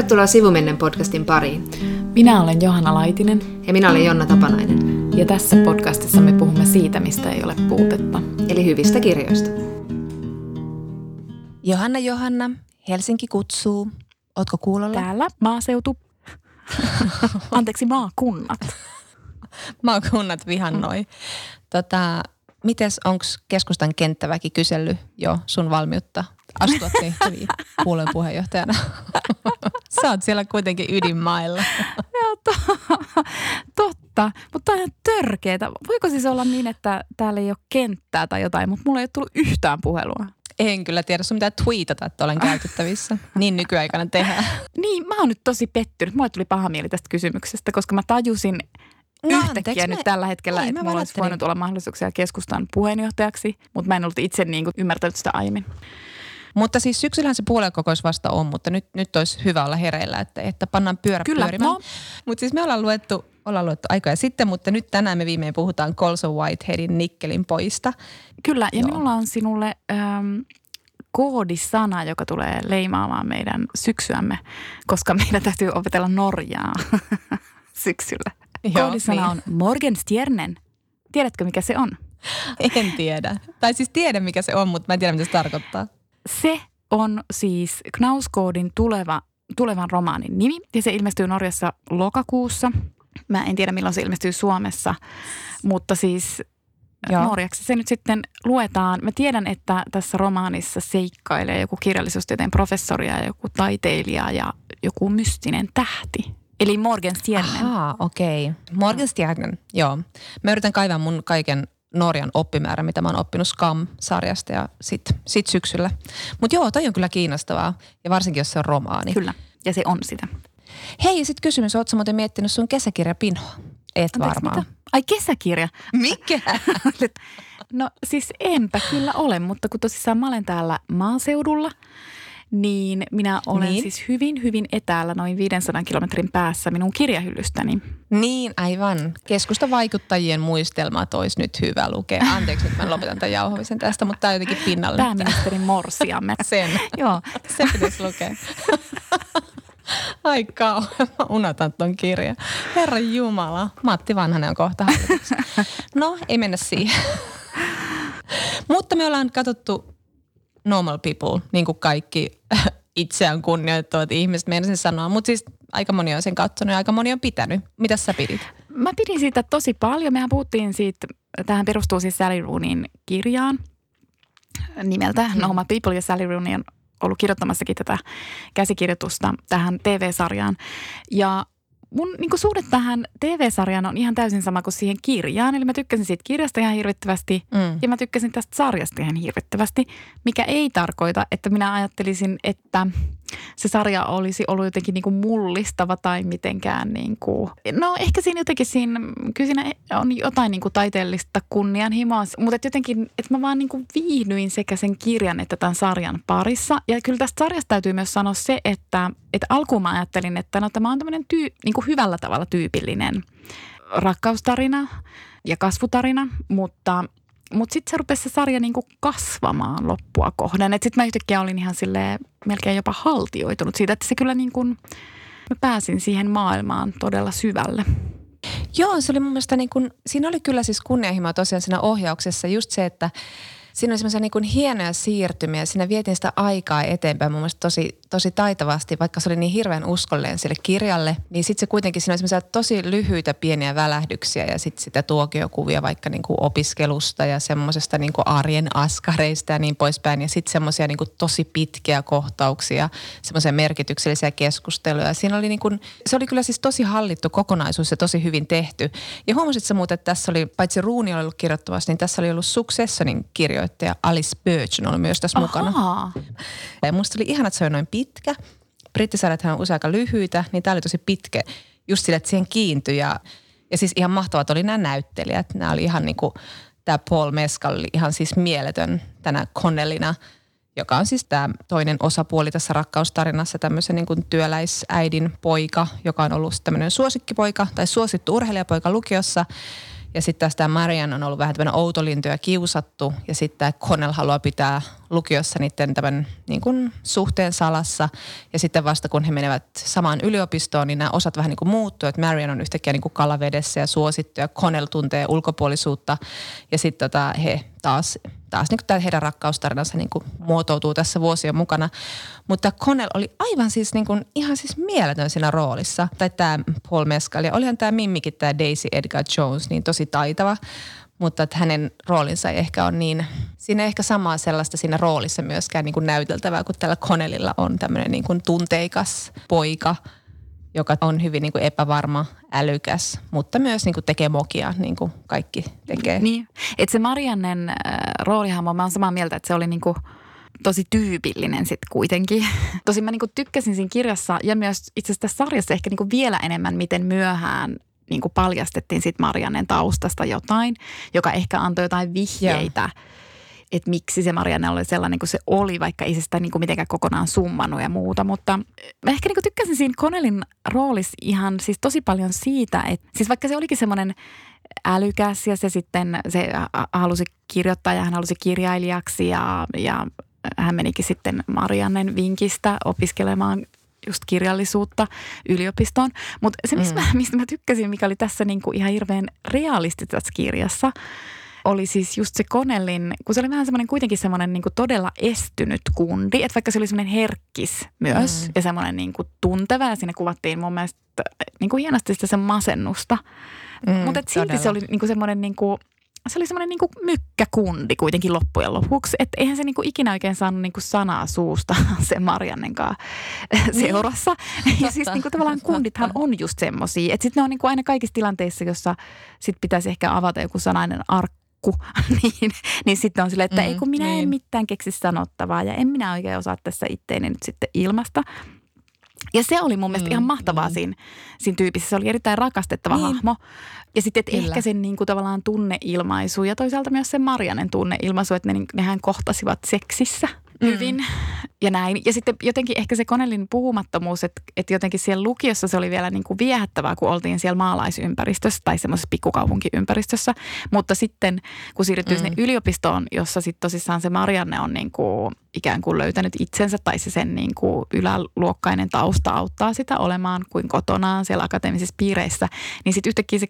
Tervetuloa Sivumennen podcastin pariin. Minä olen Johanna Laitinen. Ja minä olen Jonna Tapanainen. Ja tässä podcastissa me puhumme siitä, mistä ei ole puutetta. Eli hyvistä kirjoista. Johanna Johanna, Helsinki kutsuu. Ootko kuulolla? Täällä maaseutu. Anteeksi, maakunnat. Maakunnat vihannoi. Tota, mites, onko keskustan kenttäväki kysellyt jo sun valmiutta astua tehtäviin puolueen puheenjohtajana? Sä oot siellä kuitenkin ydinmailla. Joo, to- totta. Mutta on ihan törkeetä. Voiko siis olla niin, että täällä ei ole kenttää tai jotain, mutta mulla ei ole tullut yhtään puhelua? En kyllä tiedä, sun pitää tweetata, että olen käytettävissä. Niin nykyaikana tehdään. Niin, mä oon nyt tosi pettynyt. Mulle tuli paha mieli tästä kysymyksestä, koska mä tajusin No, yhtäkkiä anteeksi, nyt me... tällä hetkellä, että mulla olisi voinut olla mahdollisuuksia keskustan puheenjohtajaksi, mutta mä en ollut itse niin kuin ymmärtänyt sitä aiemmin. Mutta siis syksyllähän se puoluekokous vasta on, mutta nyt, nyt olisi hyvä olla hereillä, että, että pannaan pyörä Kyllä, pyörimään. No. Mutta siis me ollaan luettu, ollaan luettu aikoja sitten, mutta nyt tänään me viimein puhutaan Colson Whiteheadin Nikkelin poista. Kyllä, ja Joo. minulla on sinulle ähm, koodisana, joka tulee leimaamaan meidän syksyämme, koska meidän täytyy opetella Norjaa syksyllä. Joo, Koodisana niin. on Morgenstjernen. Tiedätkö, mikä se on? En tiedä. Tai siis tiedän, mikä se on, mutta mä en tiedä, mitä se tarkoittaa. Se on siis Knauskoodin tuleva, tulevan romaanin nimi ja se ilmestyy Norjassa lokakuussa. Mä en tiedä, milloin se ilmestyy Suomessa, mutta siis Joo. Norjaksi se nyt sitten luetaan. Mä tiedän, että tässä romaanissa seikkailee joku kirjallisuustieteen professori ja joku taiteilija ja joku mystinen tähti. Eli Morgenstjernen. Ahaa, okei. Okay. Morgenstjernen, joo. Mä yritän kaivaa mun kaiken Norjan oppimäärä, mitä mä oon oppinut Scam-sarjasta ja sit, sit syksyllä. Mutta joo, toi on kyllä kiinnostavaa ja varsinkin jos se on romaani. Kyllä, ja se on sitä. Hei, ja sitten kysymys, ootko muuten miettinyt sun kesäkirja Pinhoa? Et Anteeksi, varmaan. Mitä? Ai kesäkirja? Mikä? no siis enpä kyllä ole, mutta kun tosissaan mä olen täällä maaseudulla – niin minä olen niin. siis hyvin, hyvin etäällä noin 500 kilometrin päässä minun kirjahyllystäni. Niin, aivan. Keskusta-vaikuttajien muistelmat olisi nyt hyvä lukea. Anteeksi, nyt mä lopetan tämän jauhamisen tästä, mutta tämä on jotenkin pinnalle. Pääministerin morsiamme. Sen. Joo. Se pitäisi lukea. Ai mä unotan ton kirjan. Herra Jumala, Matti Vanhanen on kohta No, ei mennä siihen. Mutta me ollaan katsottu normal people, niin kuin kaikki itseään kunnioittavat ihmiset, meinasin sanoa. Mutta siis aika moni on sen katsonut ja aika moni on pitänyt. Mitä sä pidit? Mä pidin siitä tosi paljon. Mehän puhuttiin siitä, tähän perustuu siis Sally Roonin kirjaan nimeltä mm. Normal People ja Sally Rooney on ollut kirjoittamassakin tätä käsikirjoitusta tähän TV-sarjaan. Ja mun niin suhde tähän TV-sarjaan on ihan täysin sama kuin siihen kirjaan. Eli mä tykkäsin siitä kirjasta ihan hirvittävästi mm. ja mä tykkäsin tästä sarjasta ihan hirvittävästi, mikä ei tarkoita, että minä ajattelisin, että se sarja olisi ollut jotenkin niin kuin mullistava tai mitenkään niin kuin, no ehkä siinä jotenkin siinä, kyllä siinä on jotain niin kuin taiteellista kunnianhimoa, mutta et jotenkin, että mä vaan niin kuin viihdyin sekä sen kirjan että tämän sarjan parissa. Ja kyllä tästä sarjasta täytyy myös sanoa se, että, että alkuun mä ajattelin, että no tämä on tämmöinen tyy, niin kuin hyvällä tavalla tyypillinen rakkaustarina ja kasvutarina, mutta mutta sitten se rupesi se sarja niinku kasvamaan loppua kohden. Sitten mä yhtäkkiä olin ihan sille melkein jopa haltioitunut siitä, että se kyllä niin kuin, mä pääsin siihen maailmaan todella syvälle. Joo, se oli mun mielestä niin kuin, siinä oli kyllä siis kunnianhimoa tosiaan siinä ohjauksessa just se, että siinä oli semmoisia niin hienoja siirtymiä. Siinä vietiin sitä aikaa eteenpäin mun mielestä tosi, tosi taitavasti, vaikka se oli niin hirveän uskolleen sille kirjalle. Niin sitten se kuitenkin, siinä oli tosi lyhyitä pieniä välähdyksiä ja sitten sitä tuokiokuvia vaikka niin kuin opiskelusta ja semmoisesta niin kuin arjen askareista ja niin poispäin. Ja sitten semmoisia niin tosi pitkiä kohtauksia, semmoisia merkityksellisiä keskusteluja. Siinä oli niin kuin, se oli kyllä siis tosi hallittu kokonaisuus ja tosi hyvin tehty. Ja huomasit sä muuten, että tässä oli, paitsi Ruuni oli ollut kirjoittavassa, niin tässä oli ollut Successionin kirjoittaja Alice Birch oli myös tässä Ahaa. mukana. Ja musta oli ihana, että se on noin pitkä. Brittisarjathan on usein aika lyhyitä, niin tämä oli tosi pitkä. Just sille, että siihen kiintyi ja, ja siis ihan mahtavat oli nämä näyttelijät. Nämä oli ihan niin kuin, tämä Paul Mescal oli ihan siis mieletön tänä Connellina, joka on siis tämä toinen osapuoli tässä rakkaustarinassa, tämmöisen niin kuin työläisäidin poika, joka on ollut tämmöinen suosikkipoika tai suosittu urheilijapoika lukiossa – ja sitten taas tämä Marian on ollut vähän tämmöinen outolintu ja kiusattu. Ja sitten tämä Connell haluaa pitää lukiossa niiden tämän niin kuin suhteen salassa. Ja sitten vasta kun he menevät samaan yliopistoon, niin nämä osat vähän niin kuin muuttuu. Että Marian on yhtäkkiä niin kuin kalavedessä ja suosittu ja Connell tuntee ulkopuolisuutta. Ja sitten tota, he taas, taas niin kuin tämä heidän rakkaustarinansa niin kuin muotoutuu tässä vuosien mukana. Mutta Connell oli aivan siis niin kuin, ihan siis mieletön siinä roolissa. Tai tämä Paul Mescal ja olihan tämä Mimmikin, tämä Daisy Edgar Jones, niin tosi taitava mutta että hänen roolinsa ei ehkä on niin, siinä ei ehkä samaa sellaista siinä roolissa myöskään niin kuin näyteltävää, kun tällä Connellilla on tämmöinen niin kuin tunteikas poika, joka on hyvin niin kuin epävarma, älykäs, mutta myös niin kuin tekee mokia, niin kuin kaikki tekee. Niin, että se Mariannen äh, roolihan, mä oon samaa mieltä, että se oli niin kuin tosi tyypillinen sitten kuitenkin. Tosi mä niinku tykkäsin siinä kirjassa ja myös itse asiassa tässä sarjassa ehkä niinku vielä enemmän, miten myöhään niin kuin paljastettiin sitten Mariannen taustasta jotain, joka ehkä antoi jotain vihjeitä. Yeah että miksi se Marianne oli sellainen kuin se oli, vaikka ei se sitä niin kuin mitenkään kokonaan summannut ja muuta. Mutta mä ehkä niin kuin tykkäsin siinä Connellin roolissa ihan siis tosi paljon siitä, että siis vaikka se olikin semmoinen älykäs ja se sitten se halusi kirjoittaa ja hän halusi kirjailijaksi ja, ja hän menikin sitten Mariannen vinkistä opiskelemaan just kirjallisuutta yliopistoon. Mutta se, mistä, mm. mä, mistä mä tykkäsin, mikä oli tässä niinku ihan hirveän realisti tässä kirjassa, oli siis just se Konellin, kun se oli vähän semmoinen kuitenkin semmoinen niin todella estynyt kundi, että vaikka se oli semmoinen herkkis myös mm. ja semmoinen niin tunteva ja siinä kuvattiin mun mielestä niin kuin hienosti sitä sen masennusta. Mm, Mutta silti todella. se oli niin kuin semmoinen niin kuin, se oli semmoinen niinku mykkäkundi kuitenkin loppujen lopuksi. Että eihän se niinku ikinä oikein saanut niinku sanaa suusta se Mariannen kanssa niin. seurassa. Totta, ja siis niinku tavallaan kundithan on just semmoisia. Että sitten ne on niinku aina kaikissa tilanteissa, jossa sit pitäisi ehkä avata joku sanainen arkku, niin, niin sitten on silleen, että mm, ei kun minä niin. en mitään keksi sanottavaa ja en minä oikein osaa tässä itteeni nyt sitten ilmasta. Ja se oli mun mielestä mm, ihan mahtavaa mm. siinä, siinä tyypissä. Se oli erittäin rakastettava niin. hahmo. Ja sitten että ehkä sen niin kuin, tavallaan tunneilmaisu ja toisaalta myös se Marianen tunneilmaisu, että ne, niin, nehän kohtasivat seksissä – hyvin mm. ja näin. Ja sitten jotenkin ehkä se Konelin puhumattomuus, että, että jotenkin siellä lukiossa se oli vielä niin kuin viehättävää, kun oltiin siellä maalaisympäristössä tai semmoisessa pikkukaupunkiympäristössä. Mutta sitten kun siirryttyy mm. sinne yliopistoon, jossa sitten tosissaan se Marianne on niin kuin ikään kuin löytänyt itsensä tai se sen niin kuin yläluokkainen tausta auttaa sitä olemaan kuin kotonaan siellä akateemisissa piireissä, niin sitten yhtäkkiä se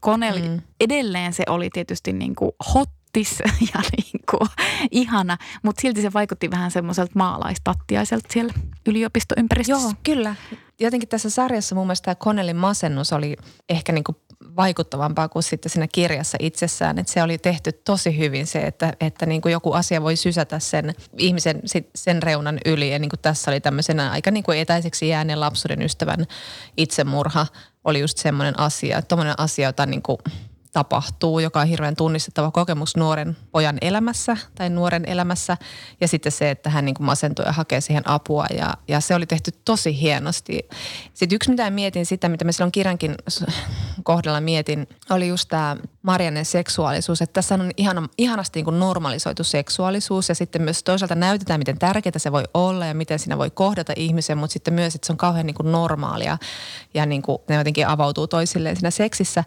Konel, mm. edelleen se oli tietysti niin kuin hot nättis ja niin kuin, ihana, mutta silti se vaikutti vähän semmoiselta maalaistattiaiselta siellä yliopistoympäristössä. Joo, kyllä. Jotenkin tässä sarjassa mun mielestä tämä Connellin masennus oli ehkä niin kuin vaikuttavampaa kuin sitten siinä kirjassa itsessään. Että se oli tehty tosi hyvin se, että, että niin kuin joku asia voi sysätä sen ihmisen sen reunan yli. Ja niin kuin tässä oli tämmöisenä aika niin kuin etäiseksi jääneen lapsuuden ystävän itsemurha oli just semmoinen asia. Tuommoinen asia, jota niin kuin tapahtuu, joka on hirveän tunnistettava kokemus nuoren pojan elämässä tai nuoren elämässä. Ja sitten se, että hän niin kuin masentuu ja hakee siihen apua ja, ja se oli tehty tosi hienosti. Sitten yksi, mitä mietin sitä, mitä mä silloin kirjankin kohdalla mietin, oli just tämä Marianen seksuaalisuus. Että tässä on ihana, ihanasti niin kuin normalisoitu seksuaalisuus ja sitten myös toisaalta näytetään, miten tärkeää se voi olla ja miten siinä voi kohdata ihmisen, mutta sitten myös, että se on kauhean niin kuin normaalia ja niin kuin ne jotenkin avautuu toisilleen siinä seksissä.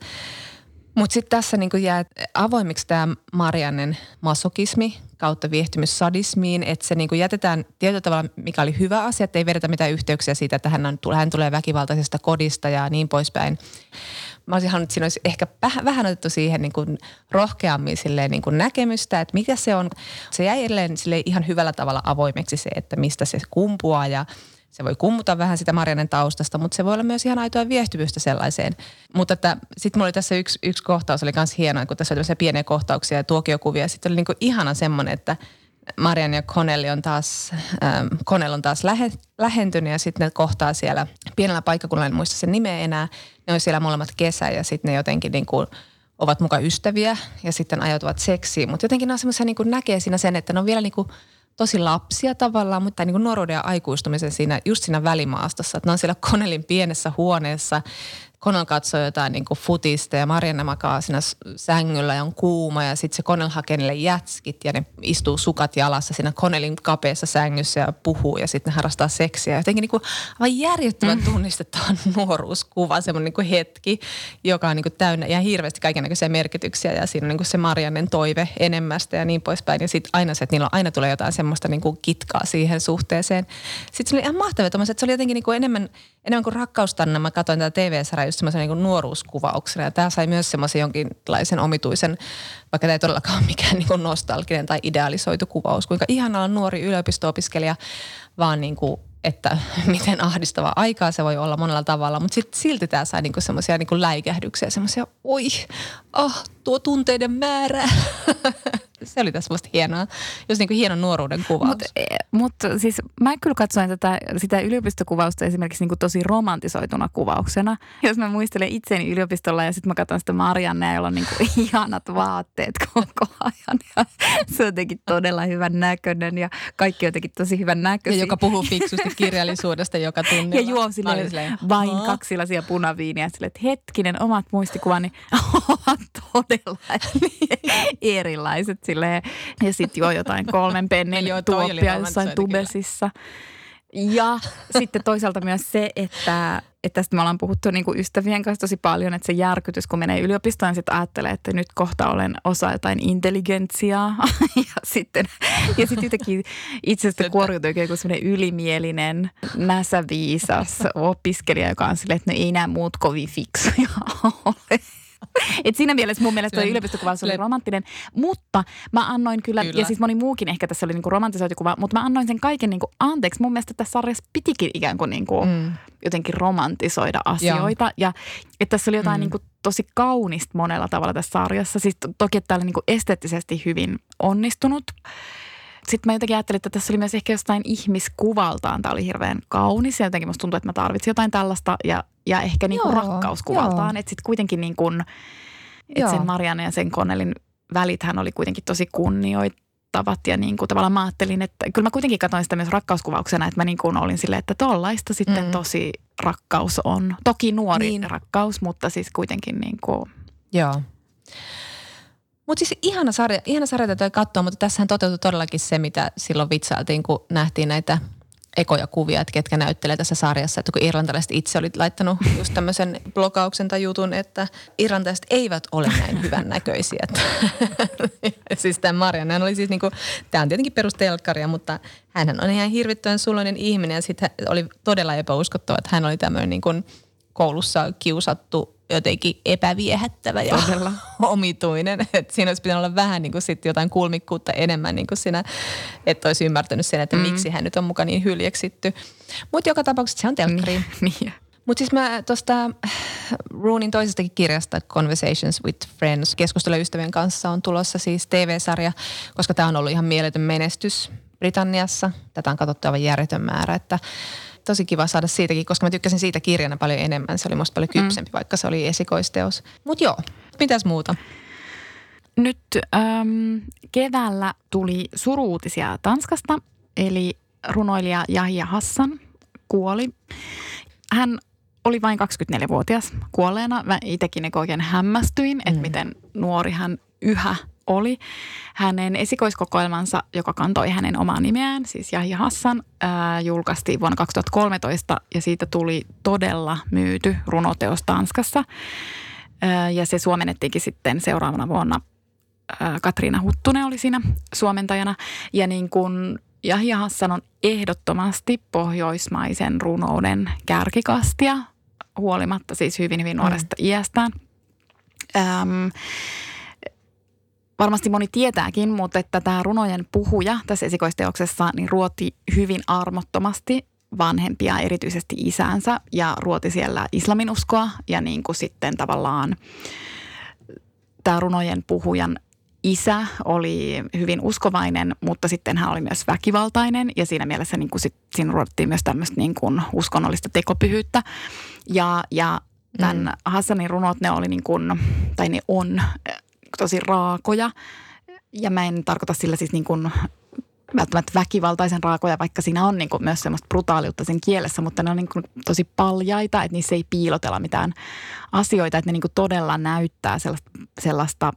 Mutta sitten tässä niinku jää avoimiksi tämä Mariannen masokismi kautta viehtymys sadismiin, että se niinku jätetään tietyllä tavalla, mikä oli hyvä asia, että ei vedetä mitään yhteyksiä siitä, että hän, on, hän tulee väkivaltaisesta kodista ja niin poispäin. Mä olisin halunnut, että siinä olisi ehkä vähän otettu siihen niin kuin rohkeammin silleen niin kuin näkemystä, että mitä se on. Se jäi edelleen ihan hyvällä tavalla avoimeksi se, että mistä se kumpuaa ja se voi kummuta vähän sitä Marianen taustasta, mutta se voi olla myös ihan aitoa viehtyvyystä sellaiseen. Mutta sitten mulla oli tässä yksi, yksi kohtaus, oli myös hieno, kun tässä oli tämmöisiä pieniä kohtauksia ja tuokiokuvia. Sitten oli niinku ihana semmoinen, että Marian ja Connelli on taas, ähm, Connell on taas lähe, lähentynyt ja sitten ne kohtaa siellä pienellä paikkakunnalla, en muista sen nimeä enää. Ne on siellä molemmat kesä ja sitten ne jotenkin niin kuin ovat mukaan ystäviä ja sitten ajautuvat seksiin. Mutta jotenkin ne on semmoisia niin näkee siinä sen, että ne on vielä niin kuin – tosi lapsia tavallaan, mutta niin kuin nuoruuden ja aikuistumisen siinä, just siinä välimaastossa. Että ne on siellä Konelin pienessä huoneessa. Connell katsoo jotain niin kuin futista ja Marianne makaa siinä sängyllä ja on kuuma ja sitten se Connell hakee niille jätskit ja ne istuu sukat jalassa siinä Connellin kapeassa sängyssä ja puhuu ja sitten ne harrastaa seksiä. Jotenkin niin kuin aivan järjettömän mm. tunnistetaan nuoruuskuva, semmoinen niin kuin hetki, joka on niin kuin täynnä ja hirveästi kaikenlaisia merkityksiä ja siinä on niin kuin se Mariannen toive enemmästä ja niin poispäin. Ja sitten aina se, että niillä aina tulee jotain semmoista niin kuin kitkaa siihen suhteeseen. Sitten se oli ihan mahtavaa, että se oli jotenkin niin kuin enemmän, enemmän kuin rakkaustanna. Mä katsoin tätä TV-sarjaa just semmoisen niin nuoruuskuvauksena. Ja tämä sai myös semmoisen jonkinlaisen omituisen, vaikka tämä ei todellakaan ole mikään niin nostalginen tai idealisoitu kuvaus, kuinka ihanaa on nuori yliopisto-opiskelija, vaan niin kuin että miten ahdistavaa aikaa se voi olla monella tavalla, mutta sit silti tämä sai niinku semmoisia niinku läikähdyksiä, semmoisia, oi, ah, tuo tunteiden määrä. se oli tässä musta hienoa, just niin kuin hieno nuoruuden kuvaus. Mutta mut, siis mä kyllä katsoin tätä, sitä yliopistokuvausta esimerkiksi niin kuin tosi romantisoituna kuvauksena. Jos mä muistelen itseäni yliopistolla ja sitten mä katson sitä Mariannea, jolla on niin kuin ihanat vaatteet koko ajan. Ja se on jotenkin todella hyvän näköinen ja kaikki on jotenkin tosi hyvän näköisiä. Ja joka puhuu fiksusti kirjallisuudesta joka tunnilla. Ja juo silleen, silleen vain kaksi lasia punaviiniä silleen, että hetkinen, omat muistikuvani ovat todella erilaiset silleen. Ja sitten juo jotain kolmen pennin tuoppia jossain tubesissa. Ja sitten toisaalta myös se, että, että tästä me ollaan puhuttu niin kuin ystävien kanssa tosi paljon, että se järkytys, kun menee yliopistoon, niin sitten ajattelee, että nyt kohta olen osa jotain intelligentsiaa. ja sitten ja sitten yhtäkkiä itsestä kuoriutuu joku semmoinen ylimielinen, näsäviisas opiskelija, joka on silleen, että no ei nämä muut kovin fiksuja ole. Et siinä mielessä mun mielestä tuo yliopistokuvaus oli romanttinen, mutta mä annoin kyllä, kyllä. ja siis moni muukin ehkä tässä oli niinku romantisoitu kuva, mutta mä annoin sen kaiken niinku anteeksi. Mun mielestä tässä sarjassa pitikin ikään kuin niinku mm. jotenkin romantisoida asioita. Joo. Ja että tässä oli jotain mm. niinku tosi kaunista monella tavalla tässä sarjassa. Siis to- toki, että tämä oli niinku esteettisesti hyvin onnistunut sitten mä jotenkin ajattelin, että tässä oli myös ehkä jostain ihmiskuvaltaan. Tämä oli hirveän kaunis ja jotenkin musta tuntuu, että mä tarvitsin jotain tällaista ja, ja ehkä niin kuin rakkauskuvaltaan. Että sitten kuitenkin niin kuin, että sen Marianne ja sen Connellin välithän oli kuitenkin tosi kunnioittavat ja niin kuin tavallaan mä ajattelin, että kyllä mä kuitenkin katsoin sitä myös rakkauskuvauksena, että mä niin kuin olin silleen, että tollaista sitten mm. tosi rakkaus on. Toki nuori niin. rakkaus, mutta siis kuitenkin niin kuin. Joo. Mutta siis ihana sarja, ihana sarja täytyy katsoa, mutta tässähän toteutui todellakin se, mitä silloin vitsailtiin, kun nähtiin näitä ekoja kuvia, että ketkä näyttelee tässä sarjassa. Että kun irlantalaiset itse olit laittanut just tämmöisen blogauksen tai jutun, että irlantalaiset eivät ole näin hyvän näköisiä. siis tämä Marianne oli siis niinku, tämä on tietenkin perustelkkaria, mutta hän on ihan hirvittävän suloinen ihminen ja sitten oli todella epäuskottava, että hän oli tämmöinen niin koulussa kiusattu jotenkin epäviehättävä ja Todella. omituinen. Et siinä olisi pitänyt olla vähän niin kuin sit jotain kulmikkuutta enemmän niin kuin siinä, että olisi ymmärtänyt sen, että mm. miksi hän nyt on mukaan niin hyljeksitty. Mutta joka tapauksessa se on telkkari. Niin. Mutta siis mä tuosta Roonin toisestakin kirjasta Conversations with Friends, keskustella ystävien kanssa on tulossa siis TV-sarja, koska tämä on ollut ihan mieletön menestys Britanniassa. Tätä on katsottu aivan järjetön määrä, että tosi kiva saada siitäkin, koska mä tykkäsin siitä kirjana paljon enemmän. Se oli musta paljon mm. kypsempi, mm. vaikka se oli esikoisteos. Mutta joo, mitäs muuta? Nyt äm, keväällä tuli suruutisia Tanskasta, eli runoilija Jahja Hassan kuoli. Hän oli vain 24-vuotias kuolleena. Mä itsekin niin oikein hämmästyin, että mm. miten nuori hän yhä oli. Hänen esikoiskokoelmansa, joka kantoi hänen omaa nimeään, siis Jahja Hassan, ää, julkaistiin vuonna 2013 ja siitä tuli todella myyty runoteos Tanskassa. Ää, ja se suomennettiinkin sitten seuraavana vuonna. Ää, Katriina Huttunen oli siinä suomentajana. Ja niin kuin Jahja Hassan on ehdottomasti pohjoismaisen runouden kärkikastia, huolimatta siis hyvin, hyvin nuoresta mm. iästään. Ähm, varmasti moni tietääkin, mutta että tämä runojen puhuja tässä esikoisteoksessa niin ruoti hyvin armottomasti vanhempia, erityisesti isäänsä ja ruoti siellä islaminuskoa ja niin kuin sitten tavallaan tämä runojen puhujan isä oli hyvin uskovainen, mutta sitten hän oli myös väkivaltainen ja siinä mielessä niin kuin sit, siinä ruodittiin myös tämmöistä niin kuin uskonnollista tekopyhyyttä. Ja, ja tämän mm. Hassanin runot, ne oli niin kuin, tai ne on tosi raakoja. Ja mä en tarkoita sillä siis niin kuin välttämättä väkivaltaisen raakoja, vaikka siinä on niin kuin myös semmoista brutaaliutta sen kielessä, mutta ne on niin kuin tosi paljaita, että niissä ei piilotella mitään asioita, että ne niin kuin todella näyttää sellaista, sellaista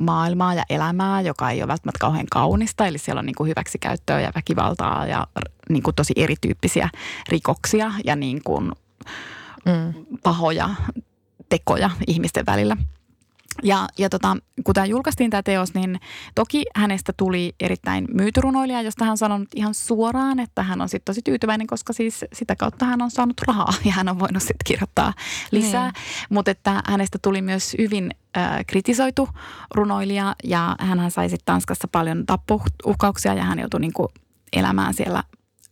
maailmaa ja elämää, joka ei ole välttämättä kauhean kaunista. Eli siellä on niin kuin hyväksikäyttöä ja väkivaltaa ja niin kuin tosi erityyppisiä rikoksia ja niin kuin mm. pahoja tekoja ihmisten välillä. Ja, ja tota, kun tämä julkaistiin tämä teos, niin toki hänestä tuli erittäin myytyrunoilija, josta hän on sanonut ihan suoraan, että hän on sitten tosi tyytyväinen, koska siis sitä kautta hän on saanut rahaa ja hän on voinut sitten kirjoittaa lisää. Niin. Mutta että hänestä tuli myös hyvin äh, kritisoitu runoilija ja hän sai sitten Tanskassa paljon tappouhkauksia ja hän joutui niinku elämään siellä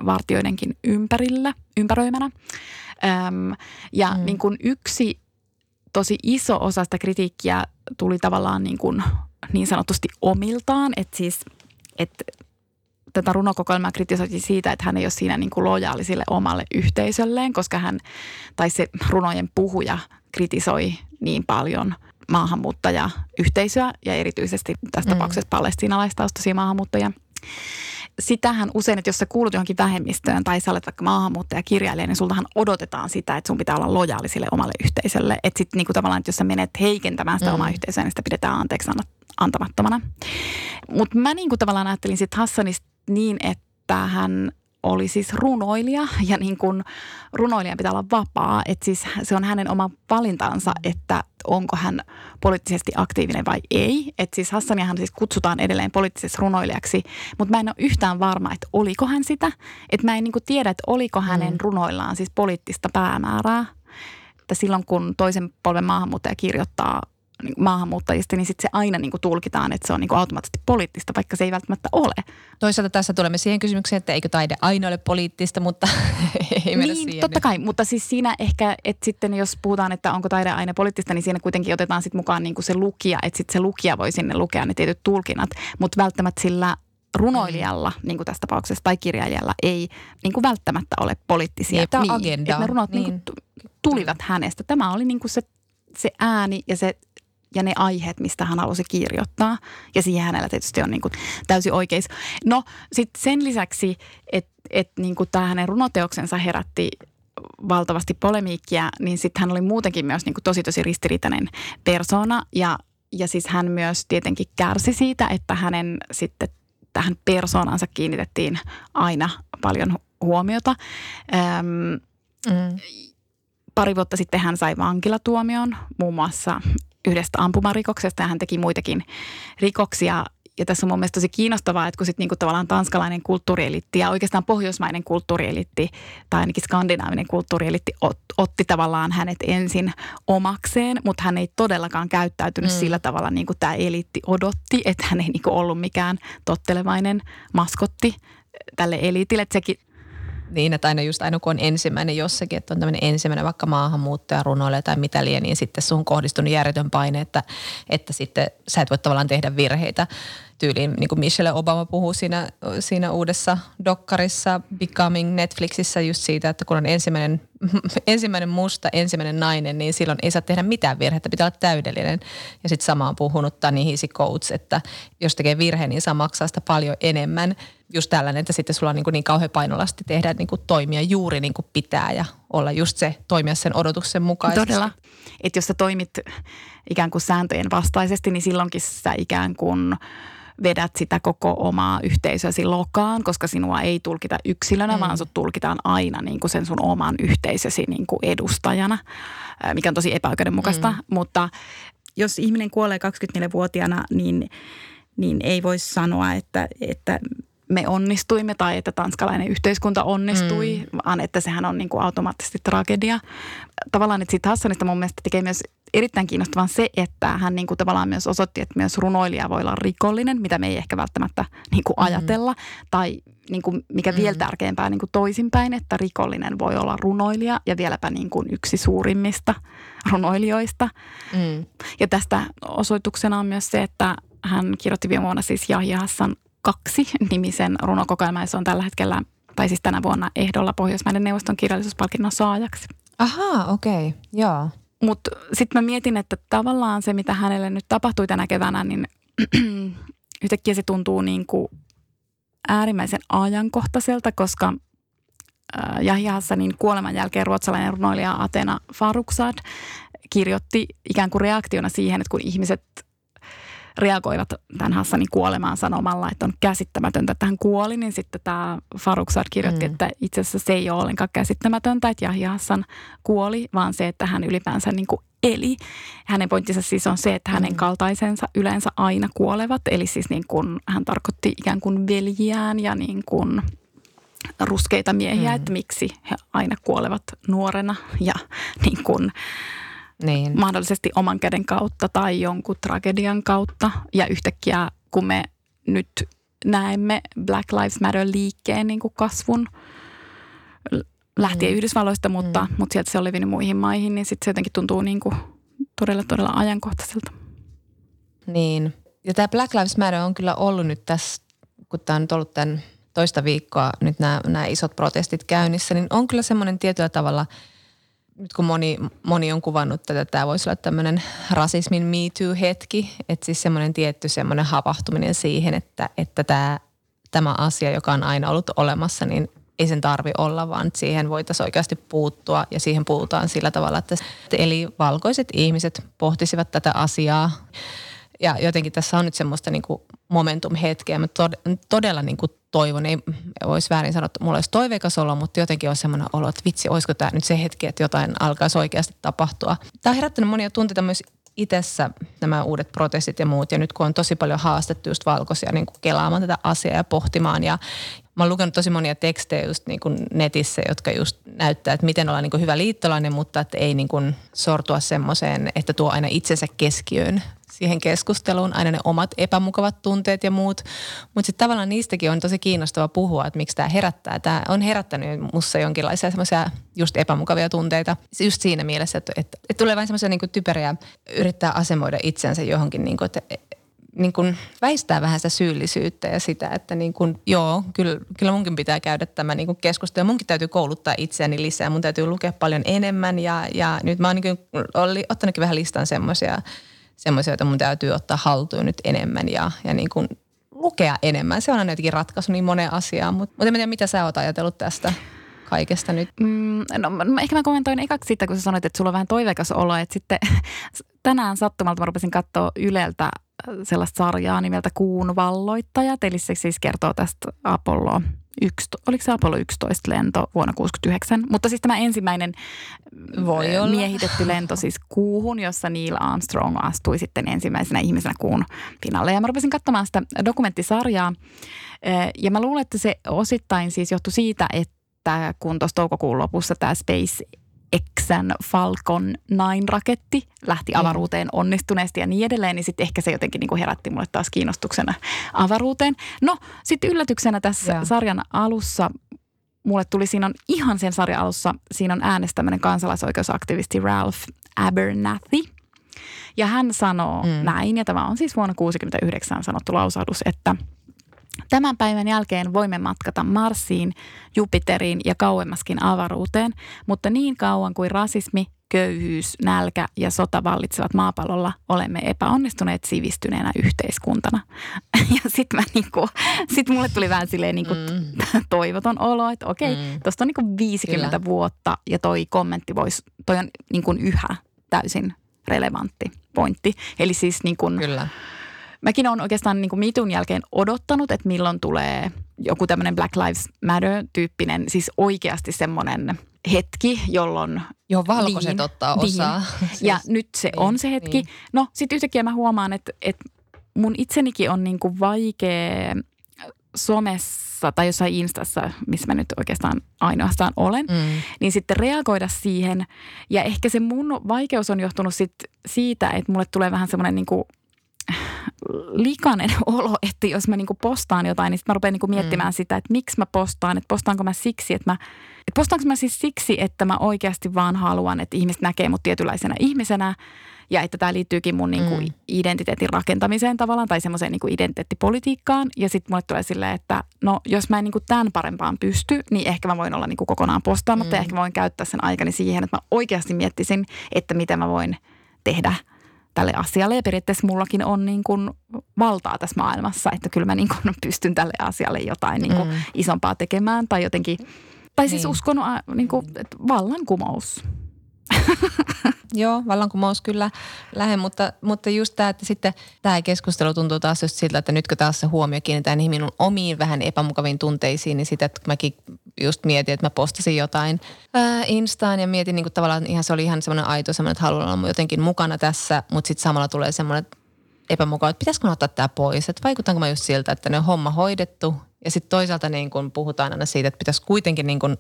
vartioidenkin ympärillä, ympäröimänä. Öm, ja mm. niin kuin yksi tosi iso osa sitä kritiikkiä tuli tavallaan niin, kuin, niin sanotusti omiltaan, että siis, että tätä runokokoelmaa kritisoitiin siitä, että hän ei ole siinä niin kuin lojaali sille omalle yhteisölleen, koska hän, tai se runojen puhuja kritisoi niin paljon maahanmuuttajayhteisöä ja erityisesti tässä mm. tapauksessa palestiinalaistaustaisia maahanmuuttajia sitähän usein, että jos sä kuulut johonkin vähemmistöön tai sä olet vaikka maahanmuuttaja kirjailija, niin sultahan odotetaan sitä, että sun pitää olla lojaali sille omalle yhteisölle. Että sitten niinku tavallaan, että jos sä menet heikentämään sitä mm. omaa yhteisöä, niin sitä pidetään anteeksi antamattomana. Mutta mä niinku tavallaan ajattelin sitten Hassanista niin, että hän oli siis runoilija ja niin kuin runoilijan pitää olla vapaa. Että siis se on hänen oma valintansa, että onko hän poliittisesti aktiivinen vai ei. Että siis Hassaniahan siis kutsutaan edelleen poliittiseksi runoilijaksi, mutta mä en ole yhtään varma, että oliko hän sitä. Että mä en niin kuin tiedä, että oliko hänen mm. runoillaan siis poliittista päämäärää. Että silloin kun toisen polven maahanmuuttaja kirjoittaa maahanmuuttajista, niin sitten se aina niin kuin tulkitaan, että se on niin kuin automaattisesti poliittista, vaikka se ei välttämättä ole. Toisaalta tässä tulemme siihen kysymykseen, että eikö taide aina ole poliittista, mutta ei mennä niin, siihen. totta kai, mutta siis siinä ehkä, että sitten jos puhutaan, että onko taide aina poliittista, niin siinä kuitenkin otetaan sitten mukaan niin kuin se lukija, että sitten se lukija voi sinne lukea ne tietyt tulkinnat, mutta välttämättä sillä runoilijalla, mm. niin kuin tässä tapauksessa, tai kirjailijalla ei niin kuin välttämättä ole poliittisia. Niin, tämä niin, agenda. Että ne runot niin. Niin kuin tulivat hänestä. Tämä oli niin kuin se, se ääni ja se ja ne aiheet, mistä hän halusi kirjoittaa. Ja siihen hänellä tietysti on niin kuin täysin oikeis. No sitten sen lisäksi, että et niin tämä hänen runoteoksensa herätti valtavasti polemiikkia, niin sitten hän oli muutenkin myös niin kuin tosi tosi ristiriitainen persona. Ja, ja siis hän myös tietenkin kärsi siitä, että hänen sitten tähän persoonansa kiinnitettiin aina paljon huomiota. Öm, mm. Pari vuotta sitten hän sai vankilatuomion muun muassa yhdestä ampumarikoksesta ja hän teki muitakin rikoksia. Ja tässä on mun mielestä tosi kiinnostavaa, että kun sitten niinku tavallaan tanskalainen kulttuurielitti ja oikeastaan pohjoismainen kulttuurielitti tai ainakin skandinaavinen kulttuurielitti ot, otti tavallaan hänet ensin omakseen, mutta hän ei todellakaan käyttäytynyt mm. sillä tavalla niin kuin tämä eliitti odotti, että hän ei niinku ollut mikään tottelevainen maskotti tälle eliitille. Että sekin niin, että aina just aina kun on ensimmäinen jossakin, että on tämmöinen ensimmäinen vaikka maahanmuuttaja runoille tai mitä liian, niin sitten sun kohdistunut järjetön paine, että, että sitten sä et voi tavallaan tehdä virheitä. Tyyliin, niin kuin Michelle Obama puhuu siinä, siinä uudessa dokkarissa Becoming Netflixissä just siitä, että kun on ensimmäinen, ensimmäinen musta, ensimmäinen nainen, niin silloin ei saa tehdä mitään virhettä, pitää olla täydellinen. Ja sitten sama on puhunut Tani Hisi Coates, että jos tekee virheen, niin saa maksaa sitä paljon enemmän – just tällainen, että sitten sulla on niin, kuin niin kauhean painolasti tehdä niin kuin toimia juuri niin kuin pitää ja olla just se, toimia sen odotuksen mukaisesti. Todella. Että jos sä toimit ikään kuin sääntöjen vastaisesti, niin silloinkin sä ikään kuin vedät sitä koko omaa yhteisösi lokaan, koska sinua ei tulkita yksilönä, mm. vaan sut tulkitaan aina niin kuin sen sun oman yhteisösi niin kuin edustajana, mikä on tosi epäoikeudenmukaista. Mm. Mutta jos ihminen kuolee 24-vuotiaana, niin, niin ei voi sanoa, että, että me onnistuimme tai että tanskalainen yhteiskunta onnistui, mm. vaan että sehän on niin kuin automaattisesti tragedia. Tavallaan, että siitä Hassanista mun mielestä tekee myös erittäin kiinnostavan se, että hän niin kuin tavallaan myös osoitti, että myös runoilija voi olla rikollinen, mitä me ei ehkä välttämättä niin kuin mm. ajatella. Tai niin kuin mikä mm. vielä tärkeämpää niin kuin toisinpäin, että rikollinen voi olla runoilija ja vieläpä niin kuin yksi suurimmista runoilijoista. Mm. Ja tästä osoituksena on myös se, että hän kirjoitti viime vuonna siis Jahja Hassan kaksi nimisen runokokoelma ja se on tällä hetkellä, tai siis tänä vuonna ehdolla Pohjoismaiden neuvoston kirjallisuuspalkinnon saajaksi. Ahaa, okei, okay. joo. Mutta sitten mä mietin, että tavallaan se, mitä hänelle nyt tapahtui tänä keväänä, niin yhtäkkiä se tuntuu niin kuin äärimmäisen ajankohtaiselta, koska Yahya Hassanin kuoleman jälkeen ruotsalainen runoilija Atena Faruksad kirjoitti ikään kuin reaktiona siihen, että kun ihmiset reagoivat tämän Hassanin kuolemaan sanomalla, että on käsittämätöntä, että hän kuoli, niin sitten tämä Faruksad kirjoitti, mm. että itse asiassa se ei ole ollenkaan käsittämätöntä, että Yahya Hassan kuoli, vaan se, että hän ylipäänsä niin kuin eli. Hänen pointtinsa siis on se, että hänen mm. kaltaisensa yleensä aina kuolevat, eli siis niin kuin hän tarkoitti ikään kuin veljiään ja niin kuin ruskeita miehiä, mm. että miksi he aina kuolevat nuorena ja niin kuin niin. mahdollisesti oman käden kautta tai jonkun tragedian kautta. Ja yhtäkkiä kun me nyt näemme Black Lives Matter-liikkeen niin kuin kasvun lähtien mm. Yhdysvalloista, mutta, mm. mutta sieltä se on levinnyt muihin maihin, niin sitten se jotenkin tuntuu niin kuin todella, todella ajankohtaiselta. Niin. Ja tämä Black Lives Matter on kyllä ollut nyt tässä, kun tämä on nyt ollut tämän toista viikkoa nyt nämä, nämä isot protestit käynnissä, niin on kyllä semmoinen tietyllä tavalla, nyt kun moni, moni on kuvannut tätä, tämä voisi olla tämmöinen rasismin Me Too-hetki, että siis semmoinen tietty semmoinen havahtuminen siihen, että, että tämä, tämä asia, joka on aina ollut olemassa, niin ei sen tarvi olla, vaan siihen voitaisiin oikeasti puuttua ja siihen puhutaan sillä tavalla, että eli valkoiset ihmiset pohtisivat tätä asiaa ja jotenkin tässä on nyt semmoista niin kuin momentum-hetkeä. Mä todella niin kuin toivon, ei olisi väärin sanoa, että mulla olisi toiveikas olo, mutta jotenkin on semmoinen olo, että vitsi, olisiko tämä nyt se hetki, että jotain alkaisi oikeasti tapahtua. Tämä on herättänyt monia tunteita myös itsessä nämä uudet protestit ja muut. Ja nyt kun on tosi paljon haastettu just valkoisia niin kuin kelaamaan tätä asiaa ja pohtimaan. Ja mä oon lukenut tosi monia tekstejä just niin kuin netissä, jotka just näyttää, että miten olla niin kuin hyvä liittolainen, mutta että ei niin kuin sortua semmoiseen, että tuo aina itsensä keskiöön siihen keskusteluun, aina ne omat epämukavat tunteet ja muut. Mutta sitten tavallaan niistäkin on tosi kiinnostava puhua, että miksi tämä herättää. Tämä on herättänyt mussa jonkinlaisia semmoisia just epämukavia tunteita. Just siinä mielessä, että, että, että tulee vain semmoisia niin typeriä, yrittää asemoida itsensä johonkin, niin kuin, että niin kuin väistää vähän sitä syyllisyyttä ja sitä, että niin kuin, joo, kyllä, kyllä munkin pitää käydä tämä niin kuin keskustelu. Munkin täytyy kouluttaa itseäni lisää, mun täytyy lukea paljon enemmän ja, ja nyt mä oon niin kuin, oli, ottanutkin vähän listan semmoisia semmoisia, joita mun täytyy ottaa haltuun nyt enemmän ja, ja niin kuin lukea enemmän. Se on aina jotenkin ratkaisu niin moneen asiaan, mutta, mutta en tiedä, mitä sä oot ajatellut tästä kaikesta nyt? Mm, no ehkä mä kommentoin ekaksi sitä, kun sä sanoit, että sulla on vähän toiveikas olo, että sitten tänään sattumalta mä rupesin katsoa Yleltä sellaista sarjaa nimeltä Kuun valloittajat, eli se siis kertoo tästä Apollo 11, oliko se Apollo 11 lento vuonna 1969, mutta siis tämä ensimmäinen Voi olla. miehitetty lento siis kuuhun, jossa Neil Armstrong astui sitten ensimmäisenä ihmisenä kuun pinnalle. Ja mä rupesin katsomaan sitä dokumenttisarjaa ja mä luulen, että se osittain siis johtui siitä, että kun tuossa toukokuun lopussa tämä Space Xn Falcon 9-raketti lähti avaruuteen onnistuneesti ja niin edelleen, niin sitten ehkä se jotenkin niin kuin herätti mulle taas kiinnostuksena avaruuteen. No, sitten yllätyksenä tässä ja. sarjan alussa mulle tuli, siinä on ihan sen sarjan alussa, siinä on äänestäminen kansalaisoikeusaktivisti Ralph Abernathy. Ja hän sanoo mm. näin, ja tämä on siis vuonna 1969 sanottu lausahdus, että – Tämän päivän jälkeen voimme matkata Marsiin, Jupiteriin ja kauemmaskin avaruuteen, mutta niin kauan kuin rasismi, köyhyys, nälkä ja sota vallitsevat maapallolla, olemme epäonnistuneet sivistyneenä yhteiskuntana. Ja sitten niinku, sit mulle tuli vähän silleen niinku mm. toivoton olo, että okei, mm. tuosta on niinku 50 Kyllä. vuotta ja toi kommentti voisi, toi on niinku yhä täysin relevantti pointti. Eli siis niinku, Kyllä mäkin olen oikeastaan niin kuin mitun jälkeen odottanut, että milloin tulee joku tämmöinen Black Lives Matter-tyyppinen, siis oikeasti semmoinen hetki, jolloin... Joo, valkoiset niin, ottaa niin. osaa. Niin. Siis, ja nyt se niin, on se hetki. Niin. No, sitten yhtäkkiä mä huomaan, että, että mun itsenikin on niin kuin vaikea somessa tai jossain Instassa, missä mä nyt oikeastaan ainoastaan olen, mm. niin sitten reagoida siihen. Ja ehkä se mun vaikeus on johtunut sit siitä, että mulle tulee vähän semmoinen niin kuin likainen olo, että jos mä niinku postaan jotain, niin sitten mä rupean niinku miettimään mm. sitä, että miksi mä postaan, että postaanko mä siksi, että mä, että postaanko mä siis siksi, että mä oikeasti vaan haluan, että ihmiset näkee mut tietynlaisena ihmisenä ja että tämä liittyykin mun niinku mm. identiteetin rakentamiseen tavallaan tai semmoiseen niinku identiteettipolitiikkaan. Ja sitten mulle tulee silleen, että no jos mä en niinku tämän parempaan pysty, niin ehkä mä voin olla niinku kokonaan postaamatta mm. ja ehkä mä voin käyttää sen aikani siihen, että mä oikeasti miettisin, että miten mä voin tehdä – tälle asialle. Ja periaatteessa mullakin on niin kuin valtaa tässä maailmassa, että kyllä mä niin kuin pystyn tälle asialle jotain niin kuin mm. isompaa tekemään tai jotenkin, tai siis niin. uskon niin kuin, että vallankumous Joo, vallankumous kyllä lähde, mutta, mutta just tämä, että sitten tämä keskustelu tuntuu taas just siltä, että nytkö taas se huomio kiinnitetään niihin minun omiin vähän epämukaviin tunteisiin, niin sitä, että mäkin just mietin, että mä postasin jotain ää, Instaan ja mietin niin kuin tavallaan ihan se oli ihan semmoinen aito semmoinen, että haluan olla jotenkin mukana tässä, mutta sitten samalla tulee semmoinen epämukava, että pitäisikö mä ottaa tämä pois, että vaikutanko mä just siltä, että ne on homma hoidettu? Ja sitten toisaalta niin kuin puhutaan aina siitä, että pitäisi kuitenkin niin kuin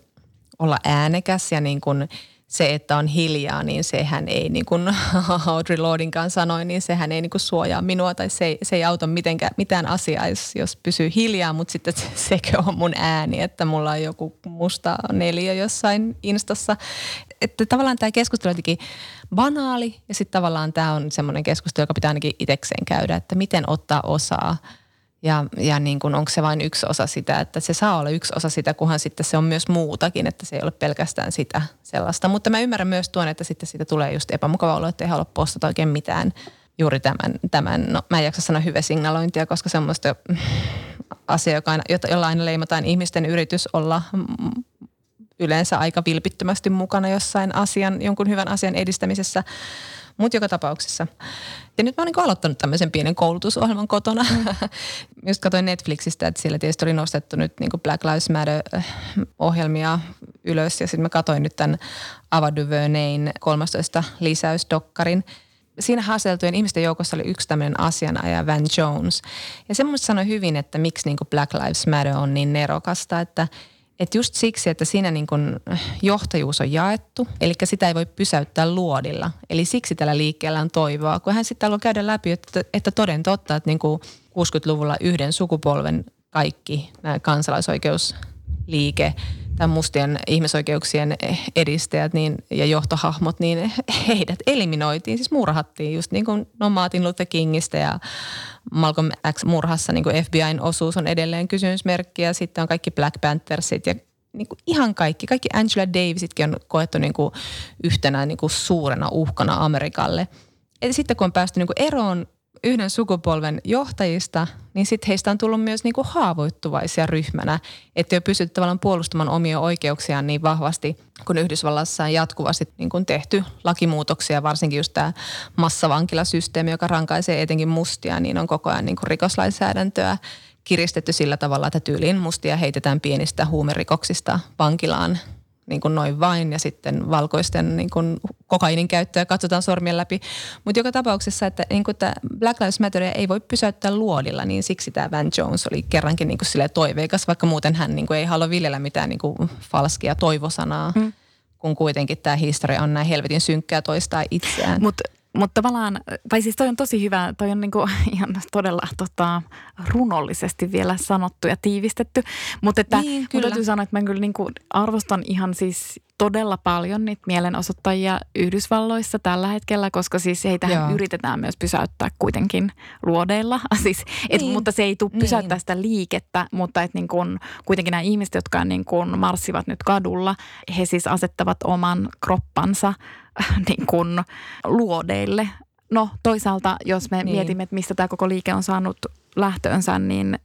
olla äänekäs ja niin kuin – se, että on hiljaa, niin sehän ei, niin kuin Audrey Lordinkaan sanoi, niin sehän ei niin kuin suojaa minua tai se se ei auta mitenkään, mitään asiaa, jos, jos pysyy hiljaa, mutta sitten se, sekö on mun ääni, että mulla on joku musta neljä jossain instassa. Että tavallaan tämä keskustelu on jotenkin banaali ja sitten tavallaan tämä on semmoinen keskustelu, joka pitää ainakin itsekseen käydä, että miten ottaa osaa – ja, ja niin kuin onko se vain yksi osa sitä, että se saa olla yksi osa sitä, kunhan sitten se on myös muutakin, että se ei ole pelkästään sitä sellaista. Mutta mä ymmärrän myös tuon, että sitten siitä tulee just epämukava olo, että ei halua postata oikein mitään juuri tämän, tämän no mä en jaksa sanoa hyvä signalointia, koska se on musta asia, joka aina, jolla aina leimataan ihmisten yritys olla yleensä aika vilpittömästi mukana jossain asian, jonkun hyvän asian edistämisessä. Mutta joka tapauksessa. Ja nyt mä oon niin aloittanut tämmöisen pienen koulutusohjelman kotona. Mm. Just katsoin Netflixistä, että siellä tietysti oli nostettu nyt niin Black Lives Matter-ohjelmia ylös. Ja sitten mä katsoin nyt tämän Ava DuVernayn 13 lisäysdokkarin. Siinä haasteltujen ihmisten joukossa oli yksi tämmöinen asianaja, Van Jones. Ja se mun sanoi hyvin, että miksi niin Black Lives Matter on niin nerokasta, että – että just siksi, että siinä niin kun johtajuus on jaettu, eli sitä ei voi pysäyttää luodilla. Eli siksi tällä liikkeellä on toivoa, kun hän sitten haluaa käydä läpi, että, että toden totta, että niin kuin 60-luvulla yhden sukupolven kaikki nämä kansalaisoikeusliike, tämän mustien ihmisoikeuksien edistäjät niin, ja johtohahmot, niin heidät eliminoitiin, siis murhattiin just niin kuin no Martin Luther Kingistä ja Malcolm X murhassa niin kuin FBIn osuus on edelleen kysymysmerkki ja sitten on kaikki Black Panthersit ja niin kuin ihan kaikki. Kaikki Angela Davisitkin on koettu niin kuin yhtenä niin kuin suurena uhkana Amerikalle. Ja sitten kun on päästy niin kuin eroon yhden sukupolven johtajista, niin sitten heistä on tullut myös niin kuin haavoittuvaisia ryhmänä, että ei ole tavallaan puolustamaan omia oikeuksiaan niin vahvasti, kun Yhdysvallassa on jatkuvasti niin kuin tehty lakimuutoksia, varsinkin just tämä massavankilasysteemi, joka rankaisee etenkin mustia, niin on koko ajan niin kuin rikoslainsäädäntöä kiristetty sillä tavalla, että tyyliin mustia heitetään pienistä huumerikoksista vankilaan niin kuin noin vain ja sitten valkoisten niin kuin kokainin käyttöä katsotaan sormien läpi. Mutta joka tapauksessa, että niin kuin tämä Black Lives Matter ei voi pysäyttää luodilla, niin siksi tämä Van Jones oli kerrankin niin kuin toiveikas, vaikka muuten hän niin kuin ei halua viljellä mitään niin kuin falskia toivosanaa. Hmm kun kuitenkin tämä historia on näin helvetin synkkää toistaa itseään. Mutta mutta tavallaan, tai siis toi on tosi hyvä, toi on niinku ihan todella tota, runollisesti vielä sanottu ja tiivistetty. Mutta että niin, mun täytyy sanoa, että mä kyllä niinku arvostan ihan siis todella paljon niitä mielenosoittajia Yhdysvalloissa tällä hetkellä, koska siis heitä yritetään myös pysäyttää kuitenkin luodeilla. Siis, et, niin. Mutta se ei tule pysäyttää niin. sitä liikettä, mutta et niin kun, kuitenkin nämä ihmiset, jotka niin kun marssivat nyt kadulla, he siis asettavat oman kroppansa niin kun, luodeille. No toisaalta, jos me niin. mietimme, että mistä tämä koko liike on saanut lähtöönsä, niin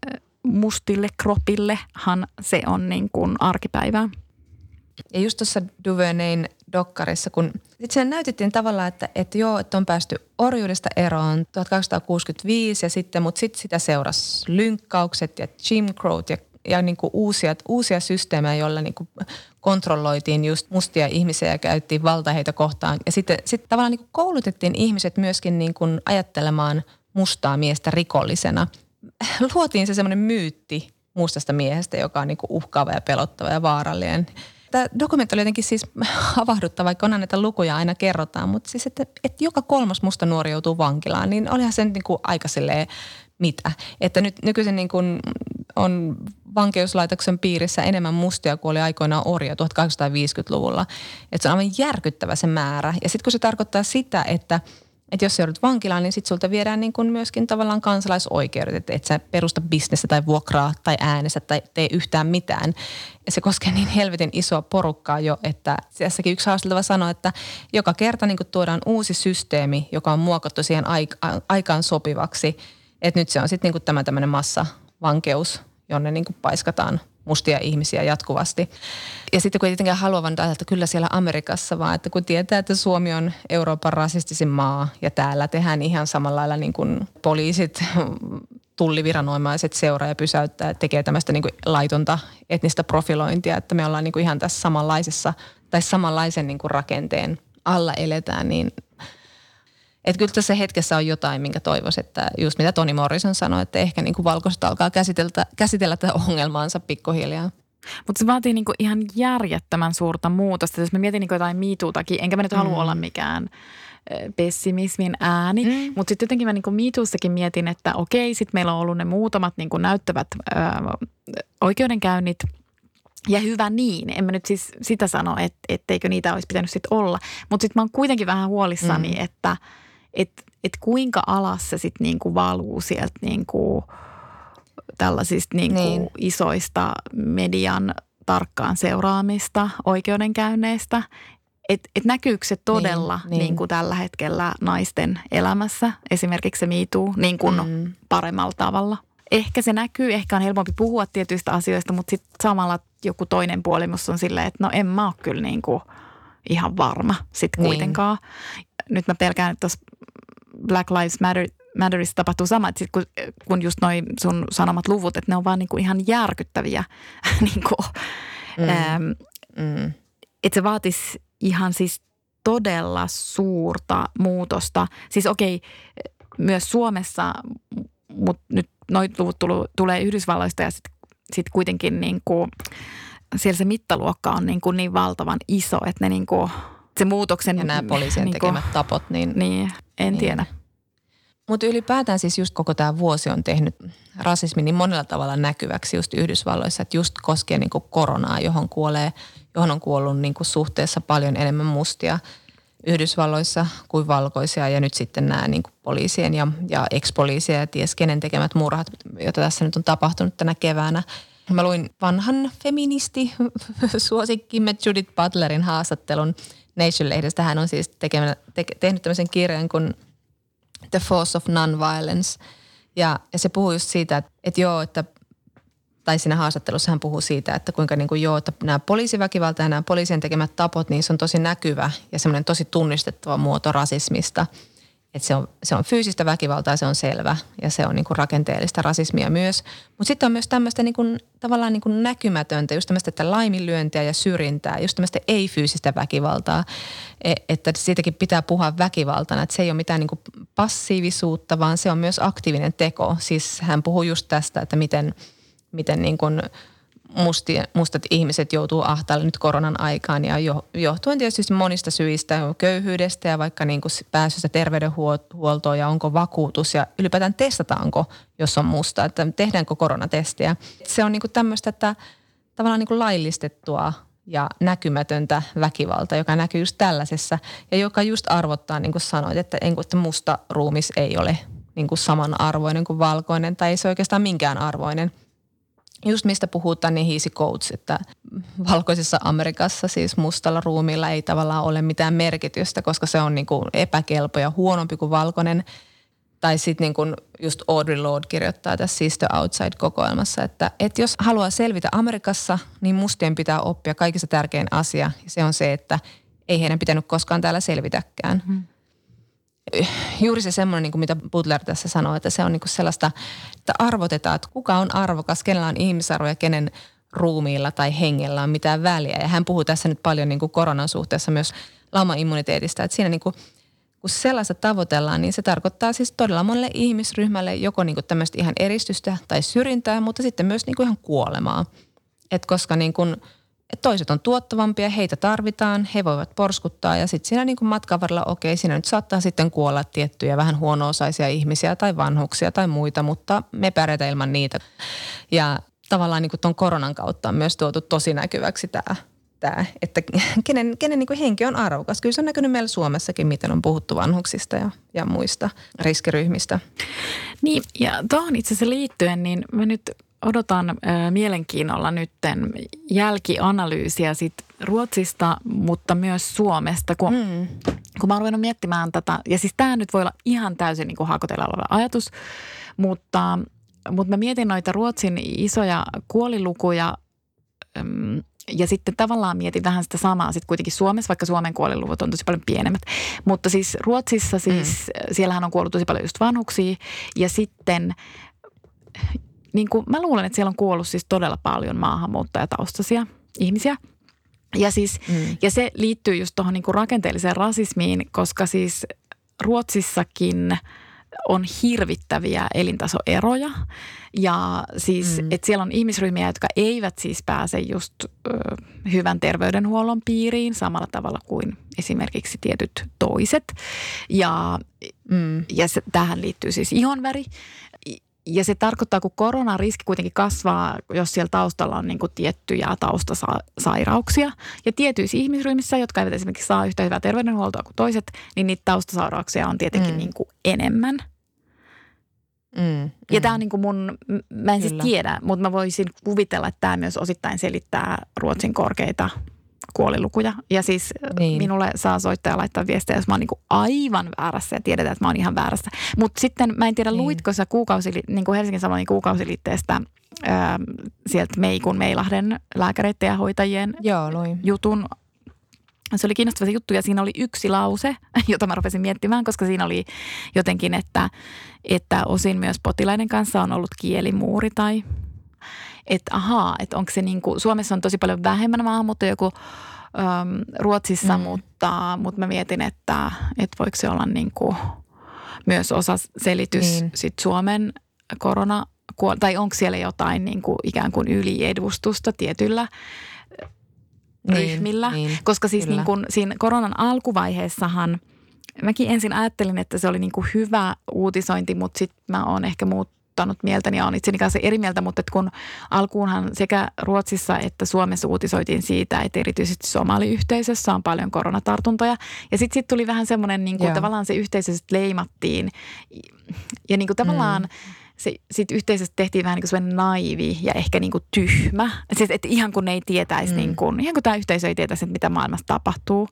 mustille kropillehan se on niin kuin arkipäivää. Ja just tuossa Duvernayn dokkarissa, kun itse näytettiin tavallaan, että, että joo, että on päästy orjuudesta eroon 1265 ja sitten, mutta sitten sitä seurasi lynkkaukset ja Jim Crow ja, ja niin kuin uusia, uusia systeemejä, joilla niin kuin kontrolloitiin just mustia ihmisiä ja käyttiin valta heitä kohtaan. Ja sitten, sitten tavallaan niin kuin koulutettiin ihmiset myöskin niin kuin ajattelemaan mustaa miestä rikollisena. Luotiin se semmoinen myytti mustasta miehestä, joka on niin kuin uhkaava ja pelottava ja vaarallinen – tämä dokumentti oli jotenkin siis havahduttava, vaikka onhan näitä lukuja aina kerrotaan, mutta siis, että, että joka kolmas musta nuori joutuu vankilaan, niin olihan se niin kuin aika silleen, mitä. Että nyt nykyisin niin kuin on vankeuslaitoksen piirissä enemmän mustia kuin oli aikoinaan orja 1850-luvulla. Että se on aivan järkyttävä se määrä. Ja sitten kun se tarkoittaa sitä, että Että jos sä joudut vankilaan, niin sit sulta viedään niin kuin myöskin tavallaan kansalaisoikeudet, että et sä perusta bisnestä tai vuokraa tai äänestä tai tee yhtään mitään. Ja se koskee niin helvetin isoa porukkaa jo, että tässäkin yksi haasteltava sanoo, että joka kerta niin kuin tuodaan uusi systeemi, joka on muokattu siihen aikaan sopivaksi. Että nyt se on sitten niin tämä tämmöinen massavankeus, jonne niin kuin paiskataan – mustia ihmisiä jatkuvasti. Ja sitten kun ei tietenkään halua vaan että kyllä siellä Amerikassa, vaan että kun tietää, että Suomi on Euroopan rasistisin maa ja täällä tehdään ihan samalla lailla niin kuin poliisit, tulliviranomaiset seuraa ja pysäyttää, tekee tämmöistä niin kuin laitonta etnistä profilointia, että me ollaan niin kuin ihan tässä samanlaisessa tai samanlaisen niin kuin rakenteen alla eletään, niin että kyllä tässä hetkessä on jotain, minkä toivoisi, että just mitä Toni Morrison sanoi, että ehkä niin kuin valkoiset alkaa käsitellä, käsitellä tätä ongelmaansa pikkuhiljaa. Mutta se vaatii niinku ihan järjettömän suurta muutosta. Jos mä mietin niinku jotain miituutakin, enkä mä nyt halua mm. olla mikään pessimismin ääni, mm. mutta sitten jotenkin mä niinku miituussakin mietin, että okei, sitten meillä on ollut ne muutamat niinku näyttävät ö, oikeudenkäynnit – ja hyvä niin. En mä nyt siis sitä sano, että etteikö niitä olisi pitänyt sitten olla. Mutta sitten mä oon kuitenkin vähän huolissani, mm. että – että et kuinka alas se sitten niinku valuu sieltä niinku tällaisista niinku niin. isoista median tarkkaan seuraamista oikeudenkäynneistä. Että et näkyykö se todella niin, niin. Niin kuin tällä hetkellä naisten elämässä, esimerkiksi se miituu niin kuin mm. paremmalla tavalla? Ehkä se näkyy, ehkä on helpompi puhua tietyistä asioista, mutta sitten samalla joku toinen puoli musta on silleen, että no en mä ole kyllä niin kuin ihan varma sitten niin. kuitenkaan. Niin. Nyt mä pelkään, että tuossa Black Lives Matter, Matterissa tapahtuu sama, että sit kun, kun just noin sun sanomat luvut, että ne on vaan niinku ihan järkyttäviä. niinku, mm. Ähm, mm. Että se vaatisi ihan siis todella suurta muutosta. Siis okei, myös Suomessa, mutta nyt noin luvut tulu, tulee Yhdysvalloista ja sitten sit kuitenkin niinku, siellä se mittaluokka on niinku niin valtavan iso, että ne niinku, se muutoksen... Ja nämä poliisien niinku, tekemät tapot, niin... Niin, en niin. tiedä. Mutta ylipäätään siis just koko tämä vuosi on tehnyt rasismin niin monella tavalla näkyväksi just Yhdysvalloissa, että just koskee niin koronaa, johon kuolee, johon on kuollut niin suhteessa paljon enemmän mustia Yhdysvalloissa kuin valkoisia ja nyt sitten nämä niin poliisien ja, ja ex-poliisien ja ties kenen tekemät murhat, joita tässä nyt on tapahtunut tänä keväänä. Mä luin vanhan feministi suosikkimme Judith Butlerin haastattelun Nation-lehdestä. Hän on siis tekemä, te, tehnyt tämmöisen kirjan kuin – The Force of Nonviolence. Ja, ja se puhuu just siitä, että, että joo, että tai siinä haastattelussa hän puhuu siitä, että kuinka niin kuin joo, että nämä poliisiväkivalta ja nämä poliisien tekemät tapot, niin se on tosi näkyvä ja semmoinen tosi tunnistettava muoto rasismista – että se on, se on fyysistä väkivaltaa, se on selvä ja se on niin kuin rakenteellista rasismia myös. Mutta sitten on myös tämmöistä niin kuin, tavallaan niin kuin näkymätöntä, just tämmöistä että laiminlyöntiä ja syrjintää, just tämmöistä ei-fyysistä väkivaltaa, e, että siitäkin pitää puhua väkivaltana, että se ei ole mitään niin kuin passiivisuutta, vaan se on myös aktiivinen teko. Siis hän puhuu just tästä, että miten, miten niin kuin – musti, mustat ihmiset joutuu ahtaalle nyt koronan aikaan ja jo, johtuen tietysti monista syistä, köyhyydestä ja vaikka niin kuin pääsystä terveydenhuoltoon ja onko vakuutus ja ylipäätään testataanko, jos on musta, että tehdäänkö koronatestiä. Se on niin kuin tämmöistä, että tavallaan niin kuin laillistettua ja näkymätöntä väkivalta, joka näkyy just tällaisessa ja joka just arvottaa, niin kuin sanoit, että, että musta ruumis ei ole niin kuin samanarvoinen kuin valkoinen tai ei se oikeastaan minkään arvoinen – just mistä puhutaan, niin easy codes, että valkoisessa Amerikassa siis mustalla ruumilla ei tavallaan ole mitään merkitystä, koska se on niin kuin epäkelpo ja huonompi kuin valkoinen. Tai sitten niin kuin just Audrey Lorde kirjoittaa tässä Sister Outside-kokoelmassa, että, että jos haluaa selvitä Amerikassa, niin mustien pitää oppia kaikista tärkein asia. Ja se on se, että ei heidän pitänyt koskaan täällä selvitäkään. Mm juuri se semmoinen, niin kuin mitä Butler tässä sanoi, että se on niin kuin sellaista, että arvotetaan, että kuka on arvokas, kenellä on ihmisarvo ja kenen ruumiilla tai hengellä on mitään väliä. Ja hän puhuu tässä nyt paljon niin kuin koronan suhteessa myös laumaimmuniteetista, että siinä niin kuin, kun sellaista tavoitellaan, niin se tarkoittaa siis todella monelle ihmisryhmälle joko niin kuin tämmöistä ihan eristystä tai syrjintää, mutta sitten myös niin kuin ihan kuolemaa. Et koska niin kuin – toiset on tuottavampia, heitä tarvitaan, he voivat porskuttaa ja sitten siinä niin kuin matkan varrella, okei, siinä nyt saattaa sitten kuolla tiettyjä vähän huono-osaisia ihmisiä tai vanhuksia tai muita, mutta me pärjätään ilman niitä. Ja tavallaan niin kuin tuon koronan kautta on myös tuotu tosi näkyväksi tämä, tämä, että kenen, kenen niin henki on arvokas. Kyllä se on näkynyt meillä Suomessakin, miten on puhuttu vanhuksista ja, ja muista riskiryhmistä. Niin, ja tuohon itse asiassa liittyen, niin mä nyt odotan äh, mielenkiinnolla nytten jälkianalyysiä sit Ruotsista, mutta myös Suomesta, kun, mm. kun mä oon ruvennut miettimään tätä, ja siis tämä nyt voi olla ihan täysin niin kuin haakotella oleva ajatus, mutta, mutta mä mietin noita Ruotsin isoja kuolilukuja, ja sitten tavallaan mietin vähän sitä samaa sitten kuitenkin Suomessa, vaikka Suomen kuoliluvut on tosi paljon pienemmät. Mutta siis Ruotsissa siis, mm. siellähän on kuollut tosi paljon just vanhuksia ja sitten niin kuin, mä luulen, että siellä on kuollut siis todella paljon maahanmuuttajataustaisia ihmisiä. Ja, siis, mm. ja se liittyy just tuohon niin rakenteelliseen rasismiin, koska siis Ruotsissakin on hirvittäviä elintasoeroja. Ja siis, mm. että siellä on ihmisryhmiä, jotka eivät siis pääse just ö, hyvän terveydenhuollon piiriin samalla tavalla kuin esimerkiksi tietyt toiset. Ja, mm. ja se, tähän liittyy siis ihonväri. Ja se tarkoittaa, kun koronariski kuitenkin kasvaa, jos siellä taustalla on niin kuin tiettyjä taustasairauksia. Ja tietyissä ihmisryhmissä, jotka eivät esimerkiksi saa yhtä hyvää terveydenhuoltoa kuin toiset, niin niitä taustasairauksia on tietenkin mm. niin kuin enemmän. Mm, ja mm. tämä on niin kuin mun, mä en siis Kyllä. siis tiedä, mutta mä voisin kuvitella, että tämä myös osittain selittää Ruotsin korkeita kuolilukuja. Ja siis niin. minulle saa soittaa ja laittaa viestejä, jos mä oon niin aivan väärässä ja tiedetään, että mä oon ihan väärässä. Mutta sitten mä en tiedä, niin. luitko sä kuukausi, niin kuin Helsingin Sanomin kuukausiliitteestä ää, sieltä Meikun Meilahden lääkäreiden ja hoitajien Joo, luin. jutun se oli kiinnostava se juttu ja siinä oli yksi lause, jota mä rupesin miettimään, koska siinä oli jotenkin, että, että osin myös potilaiden kanssa on ollut kielimuuri tai että ahaa, että onko se niin kuin, Suomessa on tosi paljon vähemmän maahanmuuttajia kuin äm, Ruotsissa, mm. mutta, mutta mä mietin, että, että voiko se olla niin kuin myös osa selitys niin. sit Suomen korona, tai onko siellä jotain niin kuin ikään kuin yliedustusta tietyllä niin, ryhmillä. Niin, Koska siis niin kuin siinä koronan alkuvaiheessahan mäkin ensin ajattelin, että se oli niin kuin hyvä uutisointi, mutta sitten mä oon ehkä muut, muuttanut mieltäni ja on itseni kanssa eri mieltä, mutta että kun alkuunhan sekä Ruotsissa että Suomessa uutisoitiin siitä, että erityisesti somaliyhteisössä on paljon koronatartuntoja. Ja sitten sit tuli vähän semmoinen, niin kuin tavallaan se yhteisö leimattiin ja niin kuin tavallaan mm se, sit yhteisöstä tehtiin vähän niin kuin naivi ja ehkä niin kuin tyhmä. Siis, että ihan kun ne ei tietäisi, mm. niin kuin, ihan kun tämä yhteisö ei tietäisi, että mitä maailmassa tapahtuu,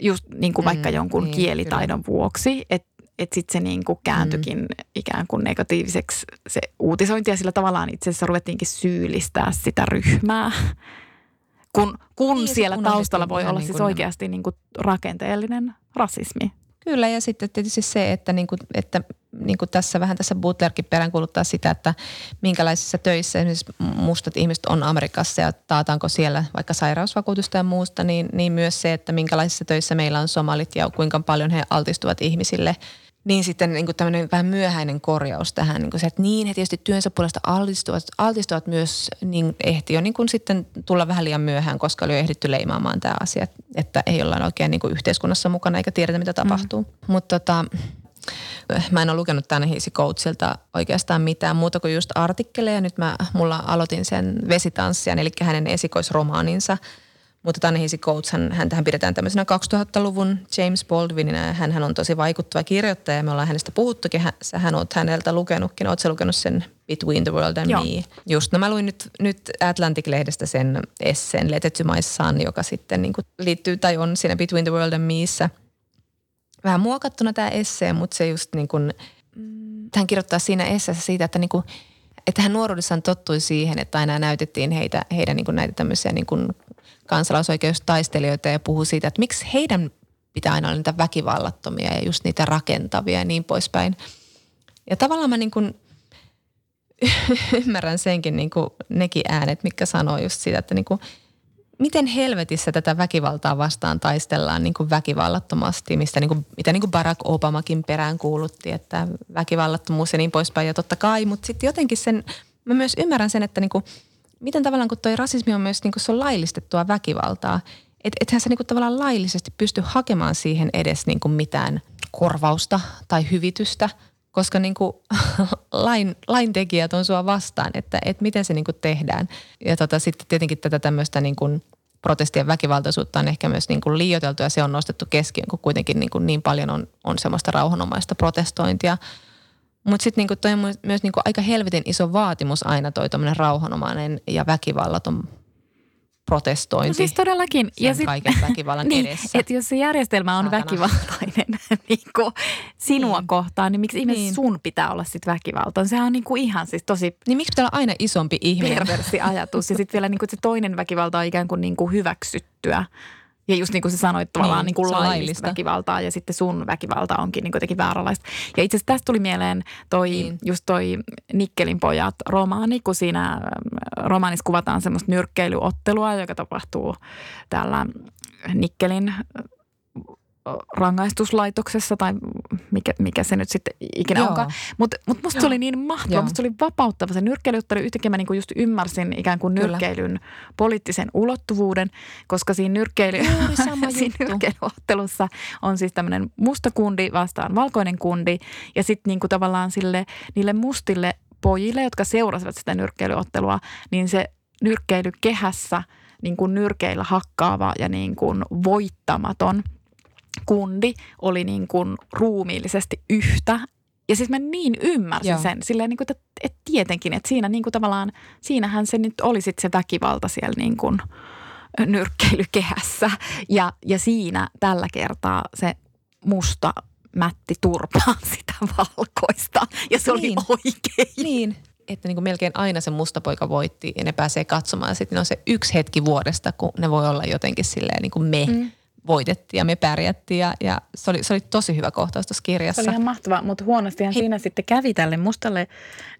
just niin kuin vaikka mm, jonkun niin, kielitaidon kyllä. vuoksi. Että että sitten se niin kuin kääntyikin mm. ikään kuin negatiiviseksi se uutisointi ja sillä tavallaan itse asiassa ruvettiinkin syyllistää sitä ryhmää. Kun, kun niin, siellä taustalla voi olla niin siis oikeasti niin kuin rakenteellinen rasismi. Kyllä ja sitten tietysti se, että, niin kuin, että niin kuin tässä vähän tässä Butlerkin peräänkuuluttaa sitä, että minkälaisissa töissä esimerkiksi mustat ihmiset on Amerikassa ja taataanko siellä vaikka sairausvakuutusta ja muusta, niin, niin myös se, että minkälaisissa töissä meillä on somalit ja kuinka paljon he altistuvat ihmisille – niin sitten niin kuin tämmöinen vähän myöhäinen korjaus tähän, niin kuin se, että niin he tietysti työnsä puolesta altistuvat, altistuvat myös, niin ehti jo niin kuin sitten tulla vähän liian myöhään, koska oli jo ehditty leimaamaan tämä asia, että ei olla oikein niin kuin yhteiskunnassa mukana eikä tiedetä, mitä tapahtuu. Mm. Mutta tota, mä en ole lukenut tänne Hiisi Coachilta oikeastaan mitään muuta kuin just artikkeleja. Nyt mä, mulla aloitin sen Vesitanssian, eli hänen esikoisromaaninsa – mutta Tanehisi Coates, hän, häntähän pidetään tämmöisenä 2000-luvun James Baldwinina ja hän, hän on tosi vaikuttava kirjoittaja. Me ollaan hänestä puhuttukin, hän, hän on häneltä lukenutkin. Oletko lukenut sen Between the World and Joo. Me? Just, no mä luin nyt, nyt Atlantic-lehdestä sen esseen Let My Son, joka sitten niin kuin liittyy tai on siinä Between the World and Meissa. Vähän muokattuna tämä essee, mutta se just niin kuin, hän kirjoittaa siinä esseessä siitä, että niin kuin, että hän nuoruudessaan tottui siihen, että aina näytettiin heitä, heidän niin kuin näitä tämmöisiä niin kuin kansalaisoikeustaistelijoita ja puhuu siitä, että miksi heidän pitää aina olla niitä väkivallattomia ja just niitä rakentavia ja niin poispäin. Ja tavallaan mä niin kuin ymmärrän senkin niin kuin nekin äänet, mitkä sanoo just siitä, että niin kuin, miten helvetissä tätä väkivaltaa vastaan taistellaan niin kuin väkivallattomasti, mistä niin kuin, mitä niin kuin Barack Obamakin perään kuulutti, että väkivallattomuus ja niin poispäin. Ja totta kai, mutta sitten jotenkin sen, mä myös ymmärrän sen, että niin kuin – miten tavallaan kun toi rasismi on myös niin kuin se on laillistettua väkivaltaa, että ethän sä niin kuin tavallaan laillisesti pysty hakemaan siihen edes niin kuin mitään korvausta tai hyvitystä, koska niin kuin lain, laintekijät on sua vastaan, että, että miten se niin kuin tehdään. Ja tota, sitten tietenkin tätä tämmöistä niin kuin protestien väkivaltaisuutta on ehkä myös niin kuin liioiteltu ja se on nostettu keskiön, kun kuitenkin niin, kuin niin paljon on, on semmoista rauhanomaista protestointia. Mutta sitten niinku toi on myös niinku aika helvetin iso vaatimus aina toi rauhanomainen ja väkivallaton protestointi. No siis todellakin. ja sit, kaiken väkivallan niin, edessä. Että jos se järjestelmä on Saatana. väkivaltainen niin kuin sinua niin. kohtaan, niin miksi ihmeessä niin. sun pitää olla sitten väkivaltainen? Sehän on niin kuin ihan siis tosi... Niin miksi pitää olla aina isompi ihminen? Perversi ajatus. Ja sitten vielä niin kuin, se toinen väkivalta on ikään kuin, niin kuin hyväksyttyä. Ja just niin kuin sä sanoit, tavallaan niin, niin kuin laillista, laillista väkivaltaa ja sitten sun väkivalta onkin niin jotenkin vääränlaista. Ja itse asiassa tästä tuli mieleen toi, niin. just toi Nikkelin pojat romaani, kun siinä ähm, romaanissa kuvataan semmoista nyrkkeilyottelua, joka tapahtuu täällä Nikkelin rangaistuslaitoksessa tai mikä, mikä se nyt sitten ikinä Joo. onkaan. Mutta mut musta Joo. se oli niin mahtavaa, musta se oli vapauttava. Se nyrkkeilyottelu yhtäkkiä mä niinku just ymmärsin ikään kuin nyrkkeilyn Kyllä. poliittisen ulottuvuuden, koska siinä, nyrkkeily, siinä nyrkkeilyottelussa on siis tämmöinen musta kundi vastaan valkoinen kundi ja sitten niinku tavallaan sille, niille mustille pojille, jotka seurasivat sitä nyrkkeilyottelua, niin se nyrkkeilykehässä niin kuin nyrkeillä hakkaava ja niin kuin voittamaton – kundi oli niin kuin ruumiillisesti yhtä. Ja siis mä niin ymmärsin Joo. sen, silleen niin kuin, että, että tietenkin, että siinä niin kuin tavallaan, siinähän se nyt oli sitten se väkivalta siellä niin kuin nyrkkeilykehässä. Ja, ja siinä tällä kertaa se musta mätti turpaan sitä valkoista. Ja se niin. oli oikein. Niin, että niin kuin melkein aina se musta poika voitti ja ne pääsee katsomaan. Sitten on se yksi hetki vuodesta, kun ne voi olla jotenkin silleen niin kuin me. Mm voitettiin ja me pärjättiin ja, ja se, oli, se oli tosi hyvä kohtaus tuossa kirjassa. Se oli ihan mahtavaa, mutta huonostihan He... siinä sitten kävi tälle mustalle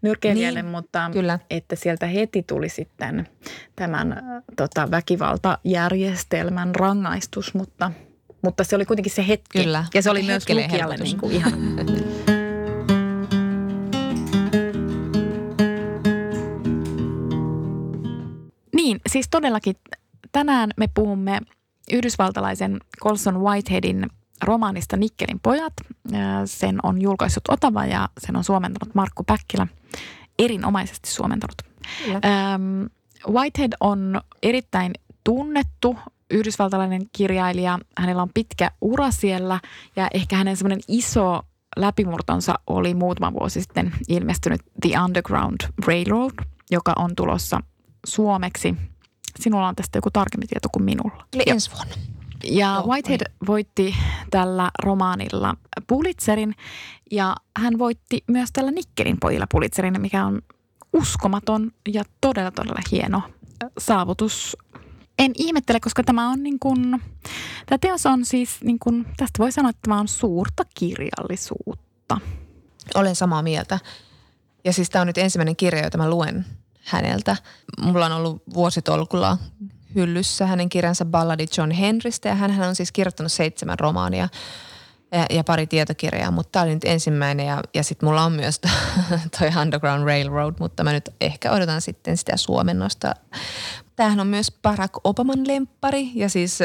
nyrkeilijälle, niin, mutta kyllä. että sieltä heti tuli sitten tämän tota, väkivaltajärjestelmän rangaistus, mutta, mutta se oli kuitenkin se hetki. Kyllä. Ja se oli myös lukijalle niin kuin ihan... Niin, siis todellakin tänään me puhumme yhdysvaltalaisen Colson Whiteheadin romaanista Nikkelin pojat. Sen on julkaissut Otava ja sen on suomentanut Markku Päkkilä. Erinomaisesti suomentanut. Ähm, Whitehead on erittäin tunnettu yhdysvaltalainen kirjailija. Hänellä on pitkä ura siellä ja ehkä hänen semmoinen iso läpimurtonsa oli muutama vuosi sitten ilmestynyt The Underground Railroad, joka on tulossa suomeksi – Sinulla on tästä joku tarkempi tieto kuin minulla. Eli ensi vuonna. Ja Joo, Whitehead vai. voitti tällä romaanilla Pulitzerin ja hän voitti myös tällä Nikkelin pojilla Pulitzerin, mikä on uskomaton ja todella todella hieno saavutus. En ihmettele, koska tämä on niin kuin, tämä teos on siis niin kuin, tästä voi sanoa, että tämä on suurta kirjallisuutta. Olen samaa mieltä. Ja siis tämä on nyt ensimmäinen kirja, jota mä luen häneltä. Mulla on ollut vuositolkulla hyllyssä hänen kirjansa Balladi John Henrystä ja hän on siis kirjoittanut seitsemän romaania ja, ja pari tietokirjaa, mutta tämä oli nyt ensimmäinen ja, ja sitten mulla on myös toi Underground Railroad, mutta mä nyt ehkä odotan sitten sitä suomennosta. Tämähän on myös Barack Obaman lemppari ja siis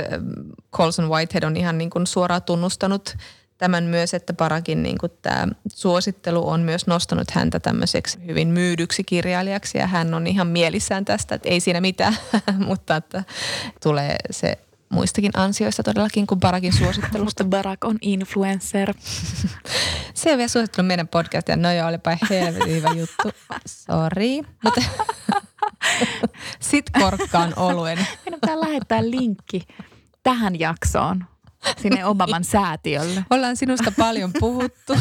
Colson Whitehead on ihan niin kuin suoraan tunnustanut – tämän myös, että Parakin niin kuin tämä suosittelu on myös nostanut häntä tämmöiseksi hyvin myydyksi kirjailijaksi ja hän on ihan mielissään tästä, että ei siinä mitään, mutta että tulee se muistakin ansioista todellakin kuin Barakin suosittelusta. Barak on influencer. se on vielä suosittanut meidän podcastia. No joo, olipa helvetin hyvä juttu. Sori. Mutta sit korkkaan oluen. Meidän pitää lähettää linkki tähän jaksoon sinne Obaman säätiölle. Ollaan sinusta paljon puhuttu.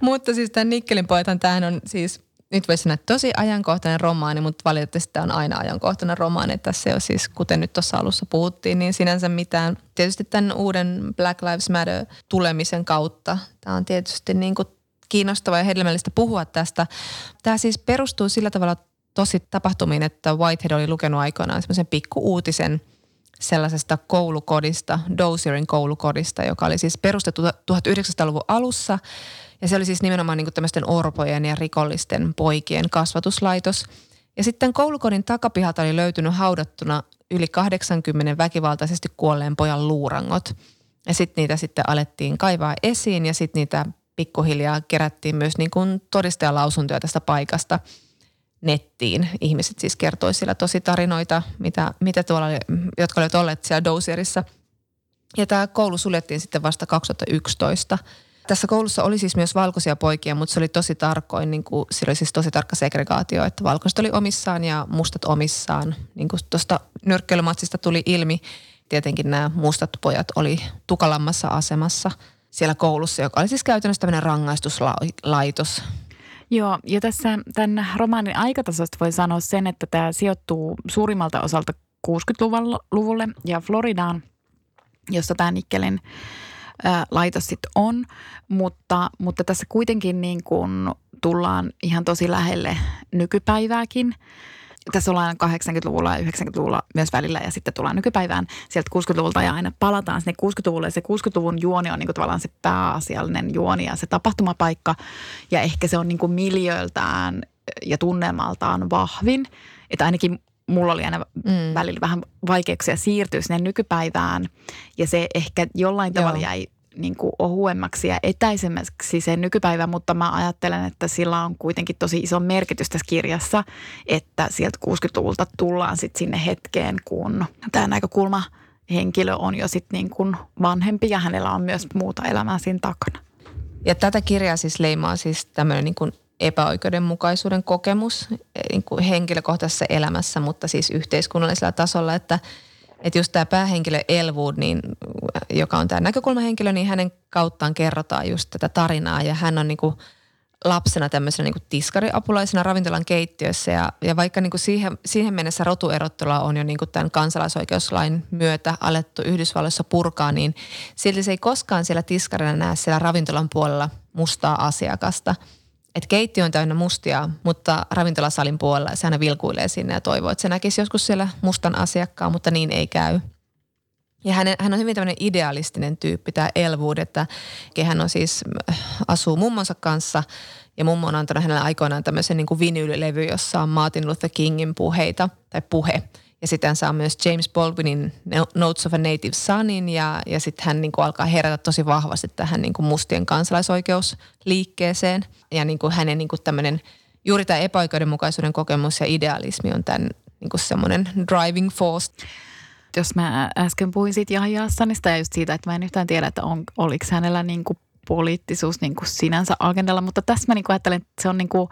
mutta siis tämän Nikkelin poetan, tämähän on siis, nyt voisi sanoa, tosi ajankohtainen romaani, mutta valitettavasti tämä on aina ajankohtainen romaani. Että se on siis, kuten nyt tuossa alussa puhuttiin, niin sinänsä mitään. Tietysti tämän uuden Black Lives Matter tulemisen kautta, tämä on tietysti niin kuin kiinnostavaa ja hedelmällistä puhua tästä. Tämä siis perustuu sillä tavalla tosi tapahtumiin, että Whitehead oli lukenut aikoinaan semmoisen pikku-uutisen – sellaisesta koulukodista, Dozierin koulukodista, joka oli siis perustettu 1900-luvun alussa. Ja se oli siis nimenomaan niin tämmöisten orpojen ja rikollisten poikien kasvatuslaitos. Ja sitten koulukodin takapihalta oli löytynyt haudattuna yli 80 väkivaltaisesti kuolleen pojan luurangot. Ja sitten niitä sitten alettiin kaivaa esiin ja sitten niitä pikkuhiljaa kerättiin myös niin todistajalausuntoja tästä paikasta. Nettiin. Ihmiset siis kertoi siellä tosi tarinoita, mitä, mitä tuolla, jotka olivat olleet siellä Dozierissa. Ja tämä koulu suljettiin sitten vasta 2011. Tässä koulussa oli siis myös valkoisia poikia, mutta se oli tosi tarkoin, niin kuin, siellä oli siis tosi tarkka segregaatio, että valkoiset oli omissaan ja mustat omissaan. Niin kuin tuosta nyrkkeilymatsista tuli ilmi, tietenkin nämä mustat pojat oli tukalammassa asemassa siellä koulussa, joka oli siis käytännössä tämmöinen rangaistuslaitos. Joo, ja tässä tämän romaanin aikatasosta voi sanoa sen, että tämä sijoittuu suurimmalta osalta 60-luvulle ja Floridaan, jossa tämä Nikkelin laitos sitten on, mutta, mutta tässä kuitenkin niin kuin tullaan ihan tosi lähelle nykypäivääkin – tässä ollaan 80-luvulla ja 90-luvulla myös välillä ja sitten tullaan nykypäivään sieltä 60-luvulta ja aina palataan sinne 60-luvulle. Se 60-luvun juoni on niin kuin tavallaan se pääasiallinen juoni ja se tapahtumapaikka ja ehkä se on niin kuin miljöiltään ja tunnelmaltaan vahvin. Että ainakin mulla oli aina mm. välillä vähän vaikeuksia siirtyä sinne nykypäivään ja se ehkä jollain Joo. tavalla jäi niin kuin ohuemmaksi ja etäisemmäksi se nykypäivä, mutta mä ajattelen, että sillä on kuitenkin tosi iso merkitys tässä kirjassa, että sieltä 60-luvulta tullaan sitten sinne hetkeen, kun tämä näkökulma henkilö on jo sitten niin kuin vanhempi ja hänellä on myös muuta elämää siinä takana. Ja tätä kirjaa siis leimaa siis tämmöinen niin kuin epäoikeudenmukaisuuden kokemus niin kuin henkilökohtaisessa elämässä, mutta siis yhteiskunnallisella tasolla, että – että just tämä päähenkilö Elwood, niin, joka on tämä näkökulmahenkilö, niin hänen kauttaan kerrotaan just tätä tarinaa. Ja hän on niin kuin lapsena tämmöisenä niin kuin tiskariapulaisena ravintolan keittiössä. Ja, ja vaikka niin kuin siihen, siihen mennessä rotuerottelua on jo niin kuin tämän kansalaisoikeuslain myötä alettu Yhdysvalloissa purkaa, niin silti se ei koskaan siellä tiskarina näe siellä ravintolan puolella mustaa asiakasta – että keittiö on täynnä mustia, mutta ravintolasalin puolella se aina vilkuilee sinne ja toivoo, että se näkisi joskus siellä mustan asiakkaan, mutta niin ei käy. Ja hän, hän on hyvin tämmöinen idealistinen tyyppi, tämä Elwood, että hän on siis, äh, asuu mummonsa kanssa ja mummo on antanut hänelle aikoinaan tämmöisen niin kuin vinyylilevy, jossa on Martin Luther Kingin puheita tai puhe – ja sitten hän saa myös James Baldwinin Notes of a Native Sonin ja, ja sitten hän niin kuin alkaa herätä tosi vahvasti tähän niin kuin mustien kansalaisoikeusliikkeeseen. Ja niin kuin hänen niin kuin tämmöinen, juuri tämä epäoikeudenmukaisuuden kokemus ja idealismi on tämän niin kuin semmoinen driving force. Jos mä äsken puhuin siitä Jahja Hassanista ja just siitä, että mä en yhtään tiedä, että on, oliko hänellä niin kuin poliittisuus niin kuin sinänsä agendalla, mutta tässä mä niin kuin ajattelen, että se on niin kuin,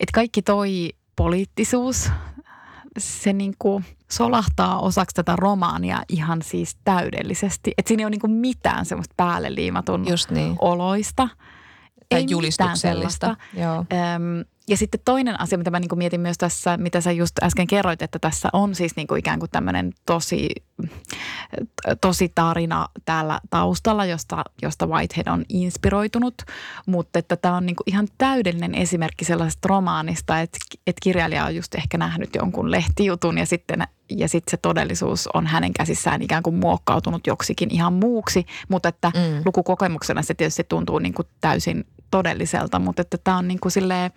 että kaikki toi poliittisuus se niin kuin solahtaa osaksi tätä romaania ihan siis täydellisesti. Että siinä ei ole niin kuin mitään semmoista päälle liimatun Just niin. oloista. Tai ei julistuksellista. Joo. Öm, ja sitten toinen asia, mitä mä niin mietin myös tässä, mitä sä just äsken kerroit, että tässä on siis niin kuin ikään kuin tämmöinen tosi, tosi tarina täällä taustalla, josta, josta Whitehead on inspiroitunut. Mutta että tämä on niin kuin ihan täydellinen esimerkki sellaisesta romaanista, että, että kirjailija on just ehkä nähnyt jonkun lehtijutun ja sitten ja sitten se todellisuus on hänen käsissään ikään kuin muokkautunut joksikin ihan muuksi, mutta että mm. lukukokemuksena se tietysti tuntuu niin kuin täysin todelliselta, mutta että tämä on niin kuin silleen,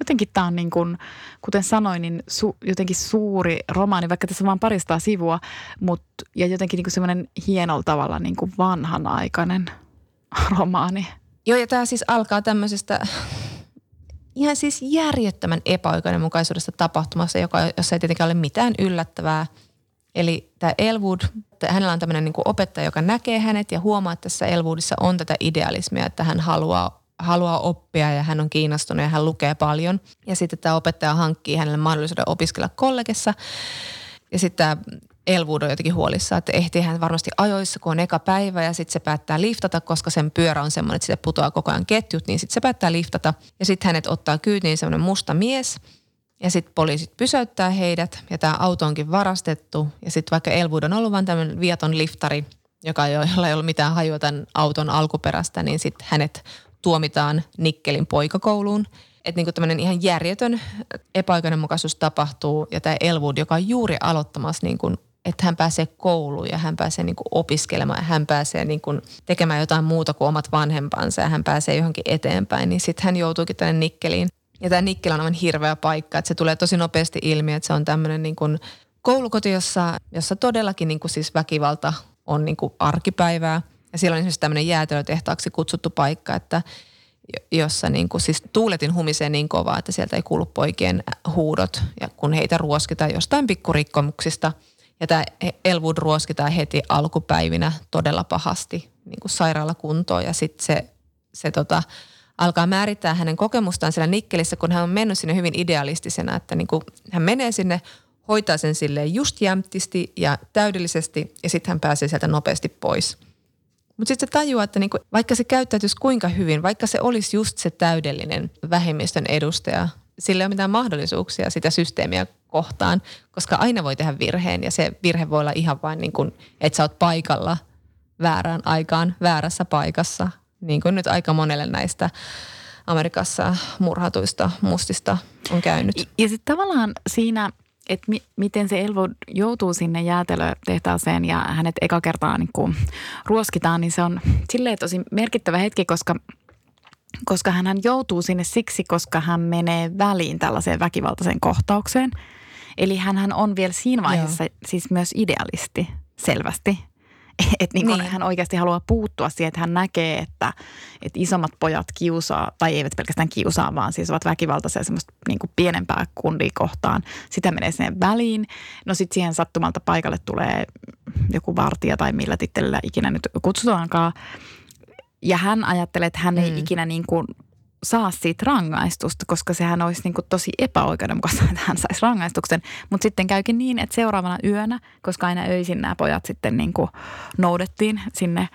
jotenkin tämä on niin kuin, kuten sanoin, niin su, jotenkin suuri romaani, vaikka tässä on vain parista sivua, mutta ja jotenkin niin semmoinen hienolla tavalla niin kuin vanhanaikainen romaani. Joo, ja tämä siis alkaa tämmöisestä ihan siis järjettömän epäoikeudenmukaisuudesta tapahtumassa, joka, jossa ei tietenkään ole mitään yllättävää. Eli tämä Elwood, hänellä on tämmöinen niin opettaja, joka näkee hänet ja huomaa, että tässä Elwoodissa on tätä idealismia, että hän haluaa haluaa oppia ja hän on kiinnostunut ja hän lukee paljon. Ja sitten tämä opettaja hankkii hänelle mahdollisuuden opiskella kollegessa. Ja sitten tämä Elwood on jotenkin huolissa, että ehtii hän varmasti ajoissa, kun on eka päivä ja sitten se päättää liftata, koska sen pyörä on semmoinen, että sitten putoaa koko ajan ketjut, niin sitten se päättää liftata. Ja sitten hänet ottaa kyytiin semmoinen musta mies ja sitten poliisit pysäyttää heidät ja tämä auto onkin varastettu. Ja sitten vaikka Elwood on ollut vain tämmöinen viaton liftari, joka ei ole, jolla ei ollut mitään hajua tämän auton alkuperästä, niin sitten hänet tuomitaan Nikkelin poikakouluun. Että niinku tämmöinen ihan järjetön epäoikeudenmukaisuus tapahtuu ja tämä Elwood, joka on juuri aloittamassa niinku että hän pääsee kouluun ja hän pääsee niinku opiskelemaan ja hän pääsee niinku tekemään jotain muuta kuin omat vanhempansa ja hän pääsee johonkin eteenpäin, niin sitten hän joutuukin tänne Nikkeliin. Ja tämä Nikkelä on aivan hirveä paikka, että se tulee tosi nopeasti ilmi, että se on tämmöinen niinku koulukoti, jossa, jossa todellakin niinku siis väkivalta on niinku arkipäivää – ja siellä on esimerkiksi tämmöinen jäätelötehtaaksi kutsuttu paikka, että jossa niin kuin siis tuuletin humisee niin kovaa, että sieltä ei kuulu poikien huudot ja kun heitä ruoskitaan jostain pikkurikkomuksista. Ja tämä Elwood ruoskitaan heti alkupäivinä todella pahasti niin kuin sairaalakuntoon ja sitten se, se tota, alkaa määrittää hänen kokemustaan siellä Nikkelissä, kun hän on mennyt sinne hyvin idealistisena, että niin kuin hän menee sinne, hoitaa sen sille just jämptisti ja täydellisesti ja sitten hän pääsee sieltä nopeasti pois. Mutta sitten se tajuaa, että niinku, vaikka se käyttäytyisi kuinka hyvin, vaikka se olisi just se täydellinen vähemmistön edustaja, sillä ei ole mitään mahdollisuuksia sitä systeemiä kohtaan, koska aina voi tehdä virheen ja se virhe voi olla ihan vain niin että sä oot paikalla väärään aikaan, väärässä paikassa, niin kuin nyt aika monelle näistä Amerikassa murhatuista mustista on käynyt. Ja sitten tavallaan siinä, että mi- miten se Elvo joutuu sinne jäätelötehtaaseen ja hänet eka kertaa niin kuin ruoskitaan, niin se on silleen tosi merkittävä hetki, koska koska hän joutuu sinne siksi, koska hän menee väliin tällaiseen väkivaltaiseen kohtaukseen. Eli hän on vielä siinä vaiheessa Joo. siis myös idealisti selvästi. Että niin niin. hän oikeasti haluaa puuttua siihen, että hän näkee, että, että isommat pojat kiusaa, tai eivät pelkästään kiusaa, vaan siis ovat väkivaltaisia semmoista niin kuin pienempää kundia kohtaan. Sitä menee sinne väliin. No sitten siihen sattumalta paikalle tulee joku vartija tai millä tittelillä ikinä nyt kutsutaankaan. Ja hän ajattelee, että hän ei mm. ikinä niin kuin saa siitä rangaistusta, koska sehän olisi niin kuin tosi epäoikeudenmukaista, että hän saisi rangaistuksen. Mutta sitten käykin niin, että seuraavana yönä, koska aina öisin nämä pojat sitten niin kuin noudettiin sinne,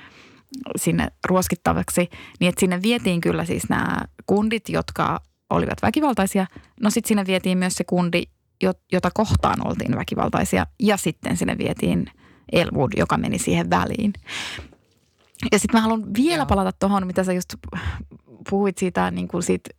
sinne ruoskittavaksi, niin että sinne vietiin kyllä siis nämä kundit, jotka olivat väkivaltaisia. No sitten sinne vietiin myös se kundi, jota kohtaan oltiin väkivaltaisia ja sitten sinne vietiin Elwood, joka meni siihen väliin. Ja sitten mä haluan vielä Joo. palata tuohon, mitä sä just puhuit siitä, niin kuin siitä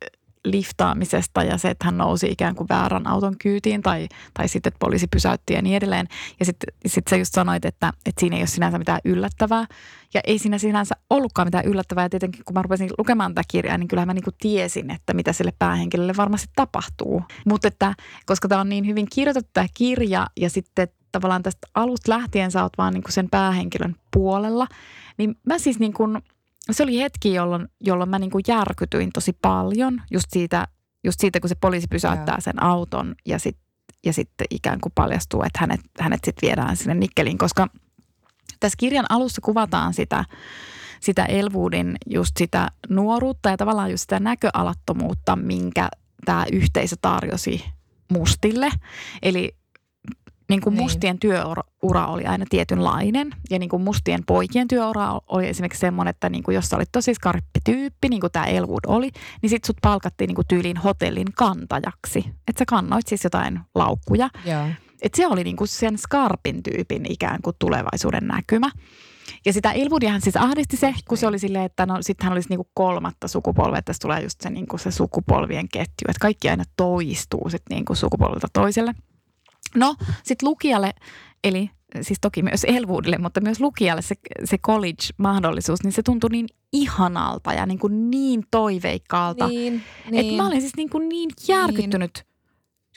liftaamisesta ja se, että hän nousi ikään kuin väärän auton kyytiin tai, tai sitten, että poliisi pysäytti ja niin edelleen. Ja sitten sit sä just sanoit, että, että siinä ei ole sinänsä mitään yllättävää. Ja ei siinä sinänsä ollutkaan mitään yllättävää. Ja tietenkin kun mä rupesin lukemaan tätä kirjaa, niin kyllähän mä niin kuin tiesin, että mitä sille päähenkilölle varmasti tapahtuu. Mutta että koska tämä on niin hyvin kirjoitettu tämä kirja ja sitten tavallaan tästä alusta lähtien sä oot vaan niin kuin sen päähenkilön puolella, niin mä siis niin kuin, se oli hetki, jolloin, jolloin mä niin kuin järkytyin tosi paljon just siitä, just siitä, kun se poliisi pysäyttää Joo. sen auton ja sitten ja sitten ikään kuin paljastuu, että hänet, hänet sitten viedään sinne Nikkeliin, koska tässä kirjan alussa kuvataan sitä, sitä Elwoodin just sitä nuoruutta ja tavallaan just sitä näköalattomuutta, minkä tämä yhteisö tarjosi mustille. Eli niin kuin niin. mustien työura oli aina tietynlainen ja niin kuin mustien poikien työura oli esimerkiksi semmoinen, että niin kuin jos sä olit tosi skarppi tyyppi, niin kuin tämä Elwood oli, niin sit sut palkattiin niin kuin tyyliin hotellin kantajaksi. Että sä kannoit siis jotain laukkuja. Joo. Et se oli niin kuin sen skarpin tyypin ikään kuin tulevaisuuden näkymä. Ja sitä Ilvudiahan siis ahdisti se, kun se oli silleen, että no sitten hän olisi niinku kolmatta sukupolvea, että tässä tulee just se, niinku se sukupolvien ketju, että kaikki aina toistuu sitten niinku sukupolvelta toiselle – No, sitten lukijalle, eli siis toki myös Elwoodille, mutta myös lukijalle se, se college-mahdollisuus, niin se tuntui niin ihanalta ja niin, kuin niin toiveikkaalta. Niin, niin. Että mä olin siis niin, kuin niin järkyttynyt niin.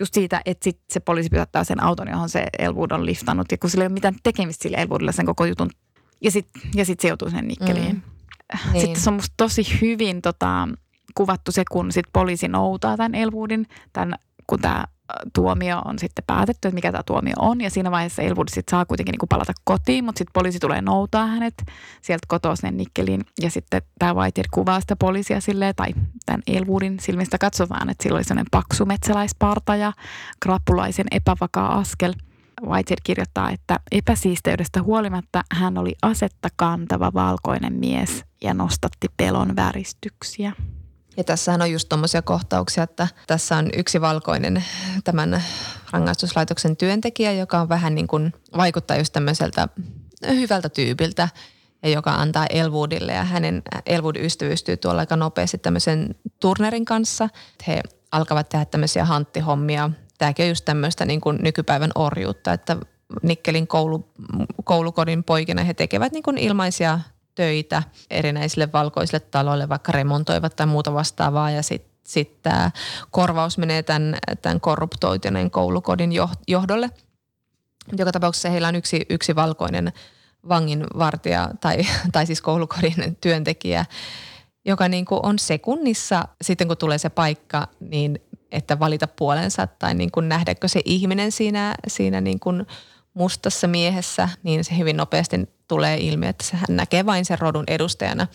just siitä, että sit se poliisi pysäyttää sen auton, johon se Elwood on liftannut. Ja kun sillä ei ole mitään tekemistä sille Elwoodille sen koko jutun. Ja sitten ja sit se joutuu sen nikkeliin. Mm. Niin. Sitten se on musta tosi hyvin tota, kuvattu se, kun sit poliisi noutaa tämän Elwoodin, tämän, kun tämä tuomio on sitten päätetty, että mikä tämä tuomio on. Ja siinä vaiheessa Elwood sitten saa kuitenkin niin kuin palata kotiin, mutta sitten poliisi tulee noutaa hänet sieltä kotoa sinne Nikkeliin. Ja sitten tämä Whitehead kuvaa sitä poliisia silleen, tai tämän Elwoodin silmistä katsotaan, että sillä oli sellainen paksu metsäläisparta ja krappulaisen epävakaa askel. Whitehead kirjoittaa, että epäsiisteydestä huolimatta hän oli asetta kantava valkoinen mies ja nostatti pelon väristyksiä. Ja tässähän on just tuommoisia kohtauksia, että tässä on yksi valkoinen tämän rangaistuslaitoksen työntekijä, joka on vähän niin kuin vaikuttaa just tämmöiseltä hyvältä tyypiltä ja joka antaa Elwoodille ja hänen Elwood ystävystyy tuolla aika nopeasti tämmöisen turnerin kanssa. He alkavat tehdä tämmöisiä hanttihommia. Tämäkin on just tämmöistä niin kuin nykypäivän orjuutta, että Nikkelin koulu, koulukodin poikina he tekevät niin kuin ilmaisia töitä erinäisille valkoisille taloille, vaikka remontoivat tai muuta vastaavaa ja sitten sit tämä korvaus menee tämän, tämän korruptoituneen koulukodin johdolle. Joka tapauksessa heillä on yksi, yksi valkoinen vanginvartija tai, tai siis koulukodin työntekijä, joka niin kuin on sekunnissa sitten kun tulee se paikka, niin että valita puolensa tai niin kuin nähdäkö se ihminen siinä, siinä niin kuin mustassa miehessä, niin se hyvin nopeasti tulee ilmi, että hän näkee vain sen rodun edustajana.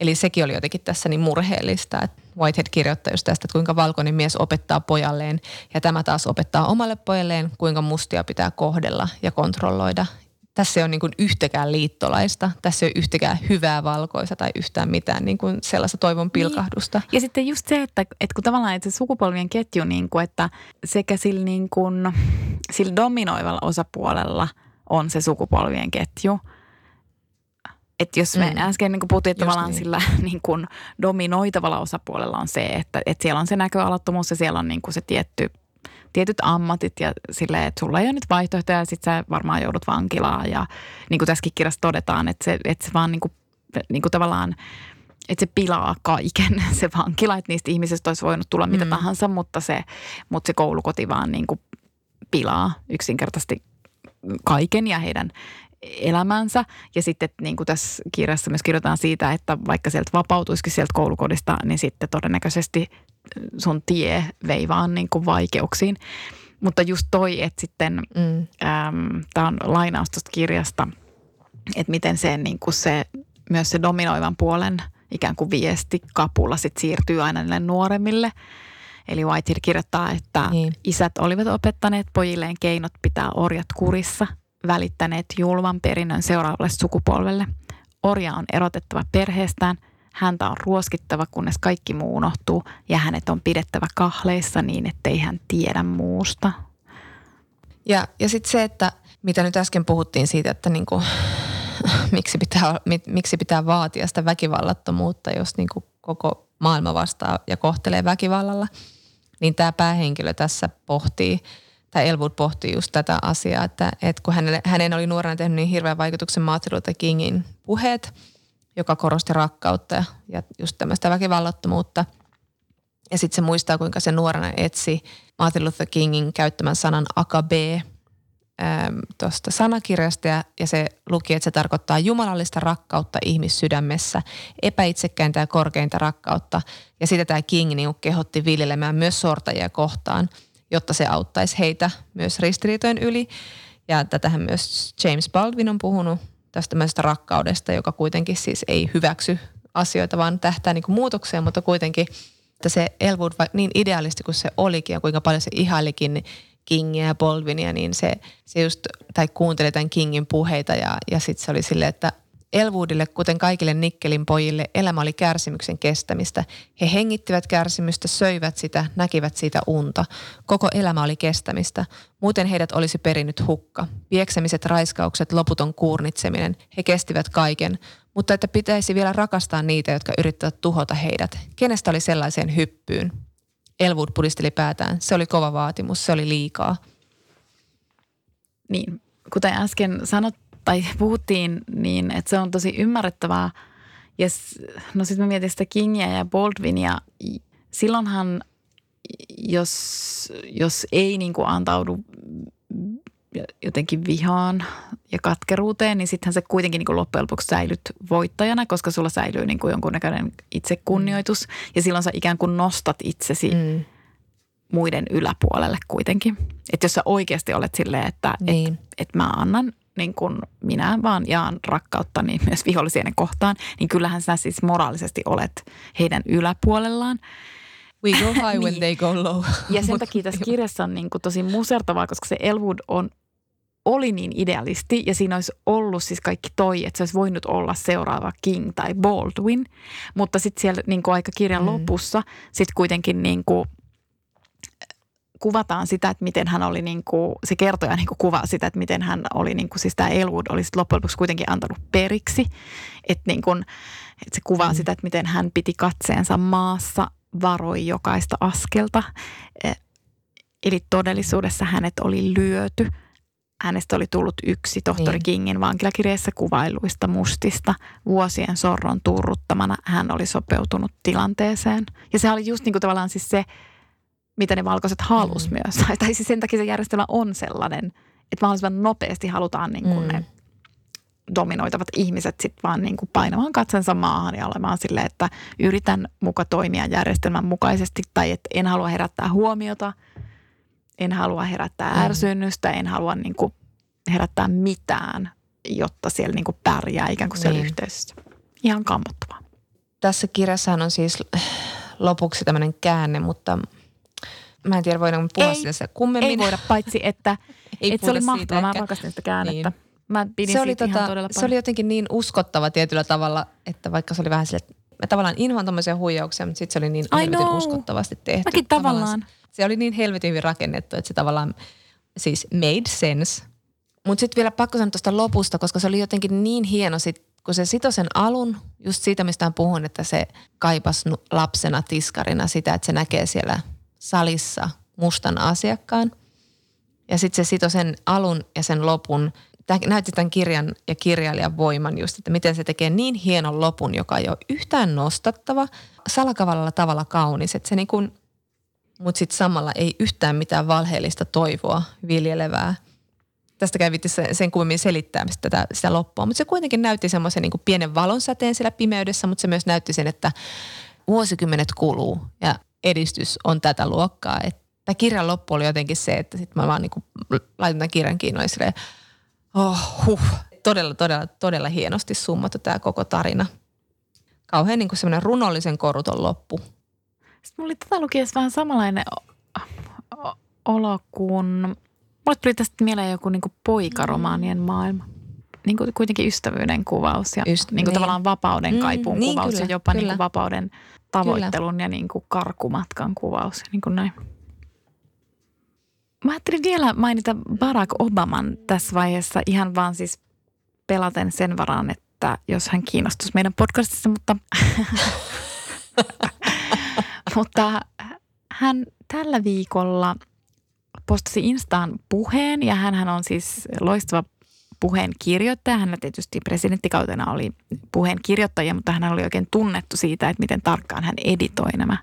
Eli sekin oli jotenkin tässä niin murheellista, että Whitehead kirjoittaa just tästä, että kuinka valkoinen mies opettaa pojalleen ja tämä taas opettaa omalle pojalleen, kuinka mustia pitää kohdella ja kontrolloida tässä ei ole niin kuin yhtäkään liittolaista, tässä ei ole yhtäkään hyvää valkoista tai yhtään mitään niin kuin sellaista toivon niin. pilkahdusta. Niin. Ja sitten just se, että, että kun tavallaan että se sukupolvien ketju, niin kuin, että sekä sillä, niin kuin, sillä dominoivalla osapuolella on se sukupolvien ketju. Että jos me mm. äsken niin puhuttiin, että tavallaan niin. sillä niin kuin dominoitavalla osapuolella on se, että, että siellä on se näköalattomuus ja siellä on niin kuin se tietty tietyt ammatit ja silleen, että sulla ei ole nyt vaihtoehtoja ja sit sä varmaan joudut vankilaan. Ja niin kuin tässäkin kirjassa todetaan, että se, että se vaan niin kuin, niin kuin tavallaan että se pilaa kaiken se vankila, että niistä ihmisistä olisi voinut tulla mitä mm. tahansa, mutta se, mutta se koulukoti vaan niin kuin pilaa yksinkertaisesti kaiken ja heidän elämänsä. Ja sitten niin kuin tässä kirjassa myös kirjoitetaan siitä, että vaikka sieltä vapautuisikin sieltä koulukodista, niin sitten todennäköisesti sun tie vei vaan niin kuin vaikeuksiin. Mutta just toi, että sitten, mm. tämä on lainaus tuosta kirjasta, että miten se, niin kuin se, myös se dominoivan puolen ikään kuin viesti kapula sit siirtyy aina niille nuoremmille. Eli Whitehead kirjoittaa, että niin. isät olivat opettaneet pojilleen keinot pitää orjat kurissa, välittäneet julman perinnön seuraavalle sukupolvelle. Orja on erotettava perheestään – Häntä on ruoskittava, kunnes kaikki muu unohtuu ja hänet on pidettävä kahleissa niin, ettei hän tiedä muusta. Ja, ja sitten se, että mitä nyt äsken puhuttiin siitä, että niinku, miksi, pitää, miksi pitää vaatia sitä väkivallattomuutta, jos niinku koko maailma vastaa ja kohtelee väkivallalla, niin tämä päähenkilö tässä pohtii, tai Elwood pohtii just tätä asiaa, että, että kun hänelle, hänen oli nuorena tehnyt niin hirveän vaikutuksen Martin Luther Kingin puheet – joka korosti rakkautta ja, ja just tämmöistä väkivallattomuutta. Ja sitten se muistaa, kuinka se nuorena etsi Martin Luther Kingin käyttämän sanan akabe tuosta sanakirjasta ja, ja se luki, että se tarkoittaa jumalallista rakkautta ihmissydämessä, epäitsekkäintä ja korkeinta rakkautta. Ja sitä tämä King niin kehotti viljelemään myös sortajia kohtaan, jotta se auttaisi heitä myös ristiriitojen yli. Ja tätähän myös James Baldwin on puhunut tästä tämmöisestä rakkaudesta, joka kuitenkin siis ei hyväksy asioita, vaan tähtää niin muutokseen, mutta kuitenkin, että se Elwood, niin idealisti kuin se olikin ja kuinka paljon se ihailikin Kingia ja Baldwinia, niin se, se just, tai kuunteli tämän Kingin puheita ja, ja sitten se oli silleen, että Elwoodille, kuten kaikille Nikkelin pojille, elämä oli kärsimyksen kestämistä. He hengittivät kärsimystä, söivät sitä, näkivät siitä unta. Koko elämä oli kestämistä. Muuten heidät olisi perinnyt hukka. Vieksemiset, raiskaukset, loputon kuurnitseminen. He kestivät kaiken. Mutta että pitäisi vielä rakastaa niitä, jotka yrittävät tuhota heidät. Kenestä oli sellaiseen hyppyyn? Elwood pudisteli päätään. Se oli kova vaatimus, se oli liikaa. Niin, kuten äsken sanot, tai puhuttiin, niin että se on tosi ymmärrettävää. Ja no sitten mä mietin sitä Kingia ja Baldwinia. Silloinhan, jos, jos ei niin kuin antaudu jotenkin vihaan ja katkeruuteen, niin sittenhän se kuitenkin niin kuin loppujen lopuksi säilyt voittajana, koska sulla säilyy niin kuin jonkunnäköinen itsekunnioitus. Mm. Ja silloin sä ikään kuin nostat itsesi mm. muiden yläpuolelle kuitenkin. Että jos sä oikeasti olet silleen, että niin. et, et mä annan niin kuin minä vaan jaan rakkautta niin myös vihollisieni kohtaan, niin kyllähän sä siis moraalisesti olet heidän yläpuolellaan. We go high niin. when they go low. Ja sen takia tässä kirjassa on niin kuin tosi musertavaa, koska se Elwood on, oli niin idealisti ja siinä olisi ollut siis kaikki toi, että se olisi voinut olla seuraava King tai Baldwin. Mutta sitten siellä niin kuin aika kirjan mm. lopussa sitten kuitenkin niin kuin kuvataan sitä, että miten hän oli, niin kuin, se kertoja niin kuin kuvaa sitä, että miten hän oli, niin kuin, siis tämä Elwood oli loppujen lopuksi kuitenkin antanut periksi. Että, niin kuin, että se kuvaa mm. sitä, että miten hän piti katseensa maassa, varoi jokaista askelta. E, eli todellisuudessa hänet oli lyöty. Hänestä oli tullut yksi tohtori niin. Kingin vankilakirjeessä kuvailuista mustista. Vuosien sorron turruttamana hän oli sopeutunut tilanteeseen. Ja se oli just niin kuin tavallaan siis se, mitä ne valkoiset halus mm. myös. Tai siis sen takia se järjestelmä on sellainen, että mahdollisimman nopeasti halutaan niin kuin mm. ne dominoitavat ihmiset sitten vaan niin kuin painamaan katsensa maahan ja olemaan silleen, että yritän muka toimia järjestelmän mukaisesti tai että en halua herättää huomiota, en halua herättää Mm. ärsynnystä, en halua niin kuin herättää mitään, jotta siellä niin kuin pärjää ikään kuin siellä Niin. yhteisössä. Ihan kammottavaa. Tässä kirjassahan on siis lopuksi tämmöinen käänne, mutta mä en tiedä voidaanko puhua Ei, siitä se kummemmin. Ei voida, paitsi että, Ei että se oli mahtavaa. Mä rakastin sitä käännettä. Niin. Mä pidin se oli, siitä ihan tota, se oli jotenkin niin uskottava tietyllä tavalla, että vaikka se oli vähän sille, että mä tavallaan inhoan tommosia huijauksia, mutta sitten se oli niin helvetin uskottavasti tehty. Mäkin tavallaan. se, se oli niin helvetin hyvin rakennettu, että se tavallaan siis made sense. Mutta sitten vielä pakko sanoa tuosta lopusta, koska se oli jotenkin niin hieno sit, kun se sitoi sen alun, just siitä mistä puhun, että se kaipas lapsena tiskarina sitä, että se näkee siellä salissa mustan asiakkaan. Ja sitten se sitoi sen alun ja sen lopun. Tämä näytti tämän kirjan ja kirjailijan voiman just, että miten se tekee niin hienon lopun, joka ei ole yhtään nostattava, salakavalla tavalla kaunis. Että se niin kuin, mutta sitten samalla ei yhtään mitään valheellista toivoa viljelevää. Tästä käy vitti sen, sen kummemmin selittää tätä, sitä loppua. Mutta se kuitenkin näytti semmoisen niin pienen valonsäteen siellä pimeydessä, mutta se myös näytti sen, että vuosikymmenet kuluu ja edistys on tätä luokkaa. Että tämä kirjan loppu oli jotenkin se, että sitten mä vaan niin kuin laitan tämän kirjan kiinni ja oh, huh. Todella, todella, todella hienosti summattu tämä koko tarina. Kauhean niin kuin semmoinen runollisen koruton loppu. Sitten mulla oli tätä lukiessa vähän samanlainen olo kuin... Mulle tuli tästä mieleen joku niin poikaromaanien maailma. Niin kuin kuitenkin ystävyyden kuvaus ja Just, niin kuin niin. tavallaan vapauden Mm, kaipuun niin, kuvaus kyllä, ja jopa niin kyllä. kuin vapauden tavoittelun ja niin kuin karkumatkan kuvaus. Niin kuin näin. Mä ajattelin vielä mainita Barack Obaman tässä vaiheessa ihan vaan siis pelaten sen varaan, että jos hän kiinnostuisi meidän podcastissa, mutta, mutta hän tällä viikolla postasi Instaan puheen ja hän on siis loistava puheen kirjoittaja. Hänellä tietysti presidenttikautena oli puheen kirjoittaja, mutta hän oli oikein tunnettu siitä, että miten tarkkaan hän editoi nämä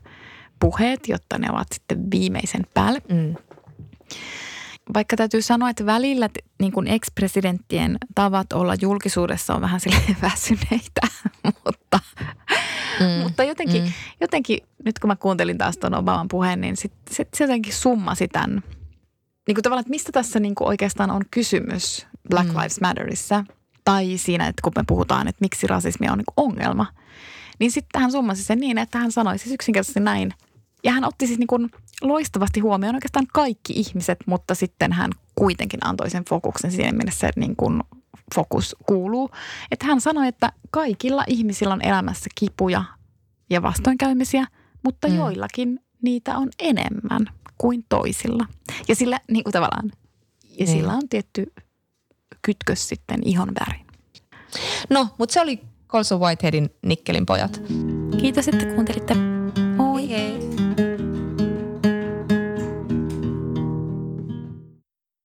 puheet, jotta ne ovat sitten viimeisen päälle. Mm. Vaikka täytyy sanoa, että välillä niin kuin ex-presidenttien tavat olla julkisuudessa on vähän sille väsyneitä, mutta, Mm. mutta jotenkin, mm. jotenkin nyt kun mä kuuntelin taas tuon Obaman puheen, niin sit, sit se jotenkin summasi tämän. Niin kuin tavallaan, että mistä tässä niin kuin oikeastaan on kysymys Black Mm. Lives Matterissa tai siinä, että kun me puhutaan, että miksi rasismi on niin ongelma, niin sitten hän summasi sen niin, että hän sanoi siis yksinkertaisesti näin. Ja hän otti siis niin kuin loistavasti huomioon oikeastaan kaikki ihmiset, mutta sitten hän kuitenkin antoi sen fokuksen siinä mielessä, että niin kuin fokus kuuluu. Että hän sanoi, että kaikilla ihmisillä on elämässä kipuja ja vastoinkäymisiä, mutta mm. joillakin niitä on enemmän kuin toisilla. Ja sillä niin kuin tavallaan, ja Niin. sillä on tietty kytkös sitten ihon väriin. No, mutta se oli Colson Whiteheadin Nikkelin pojat. Kiitos, että kuuntelitte. Moi hei! hei.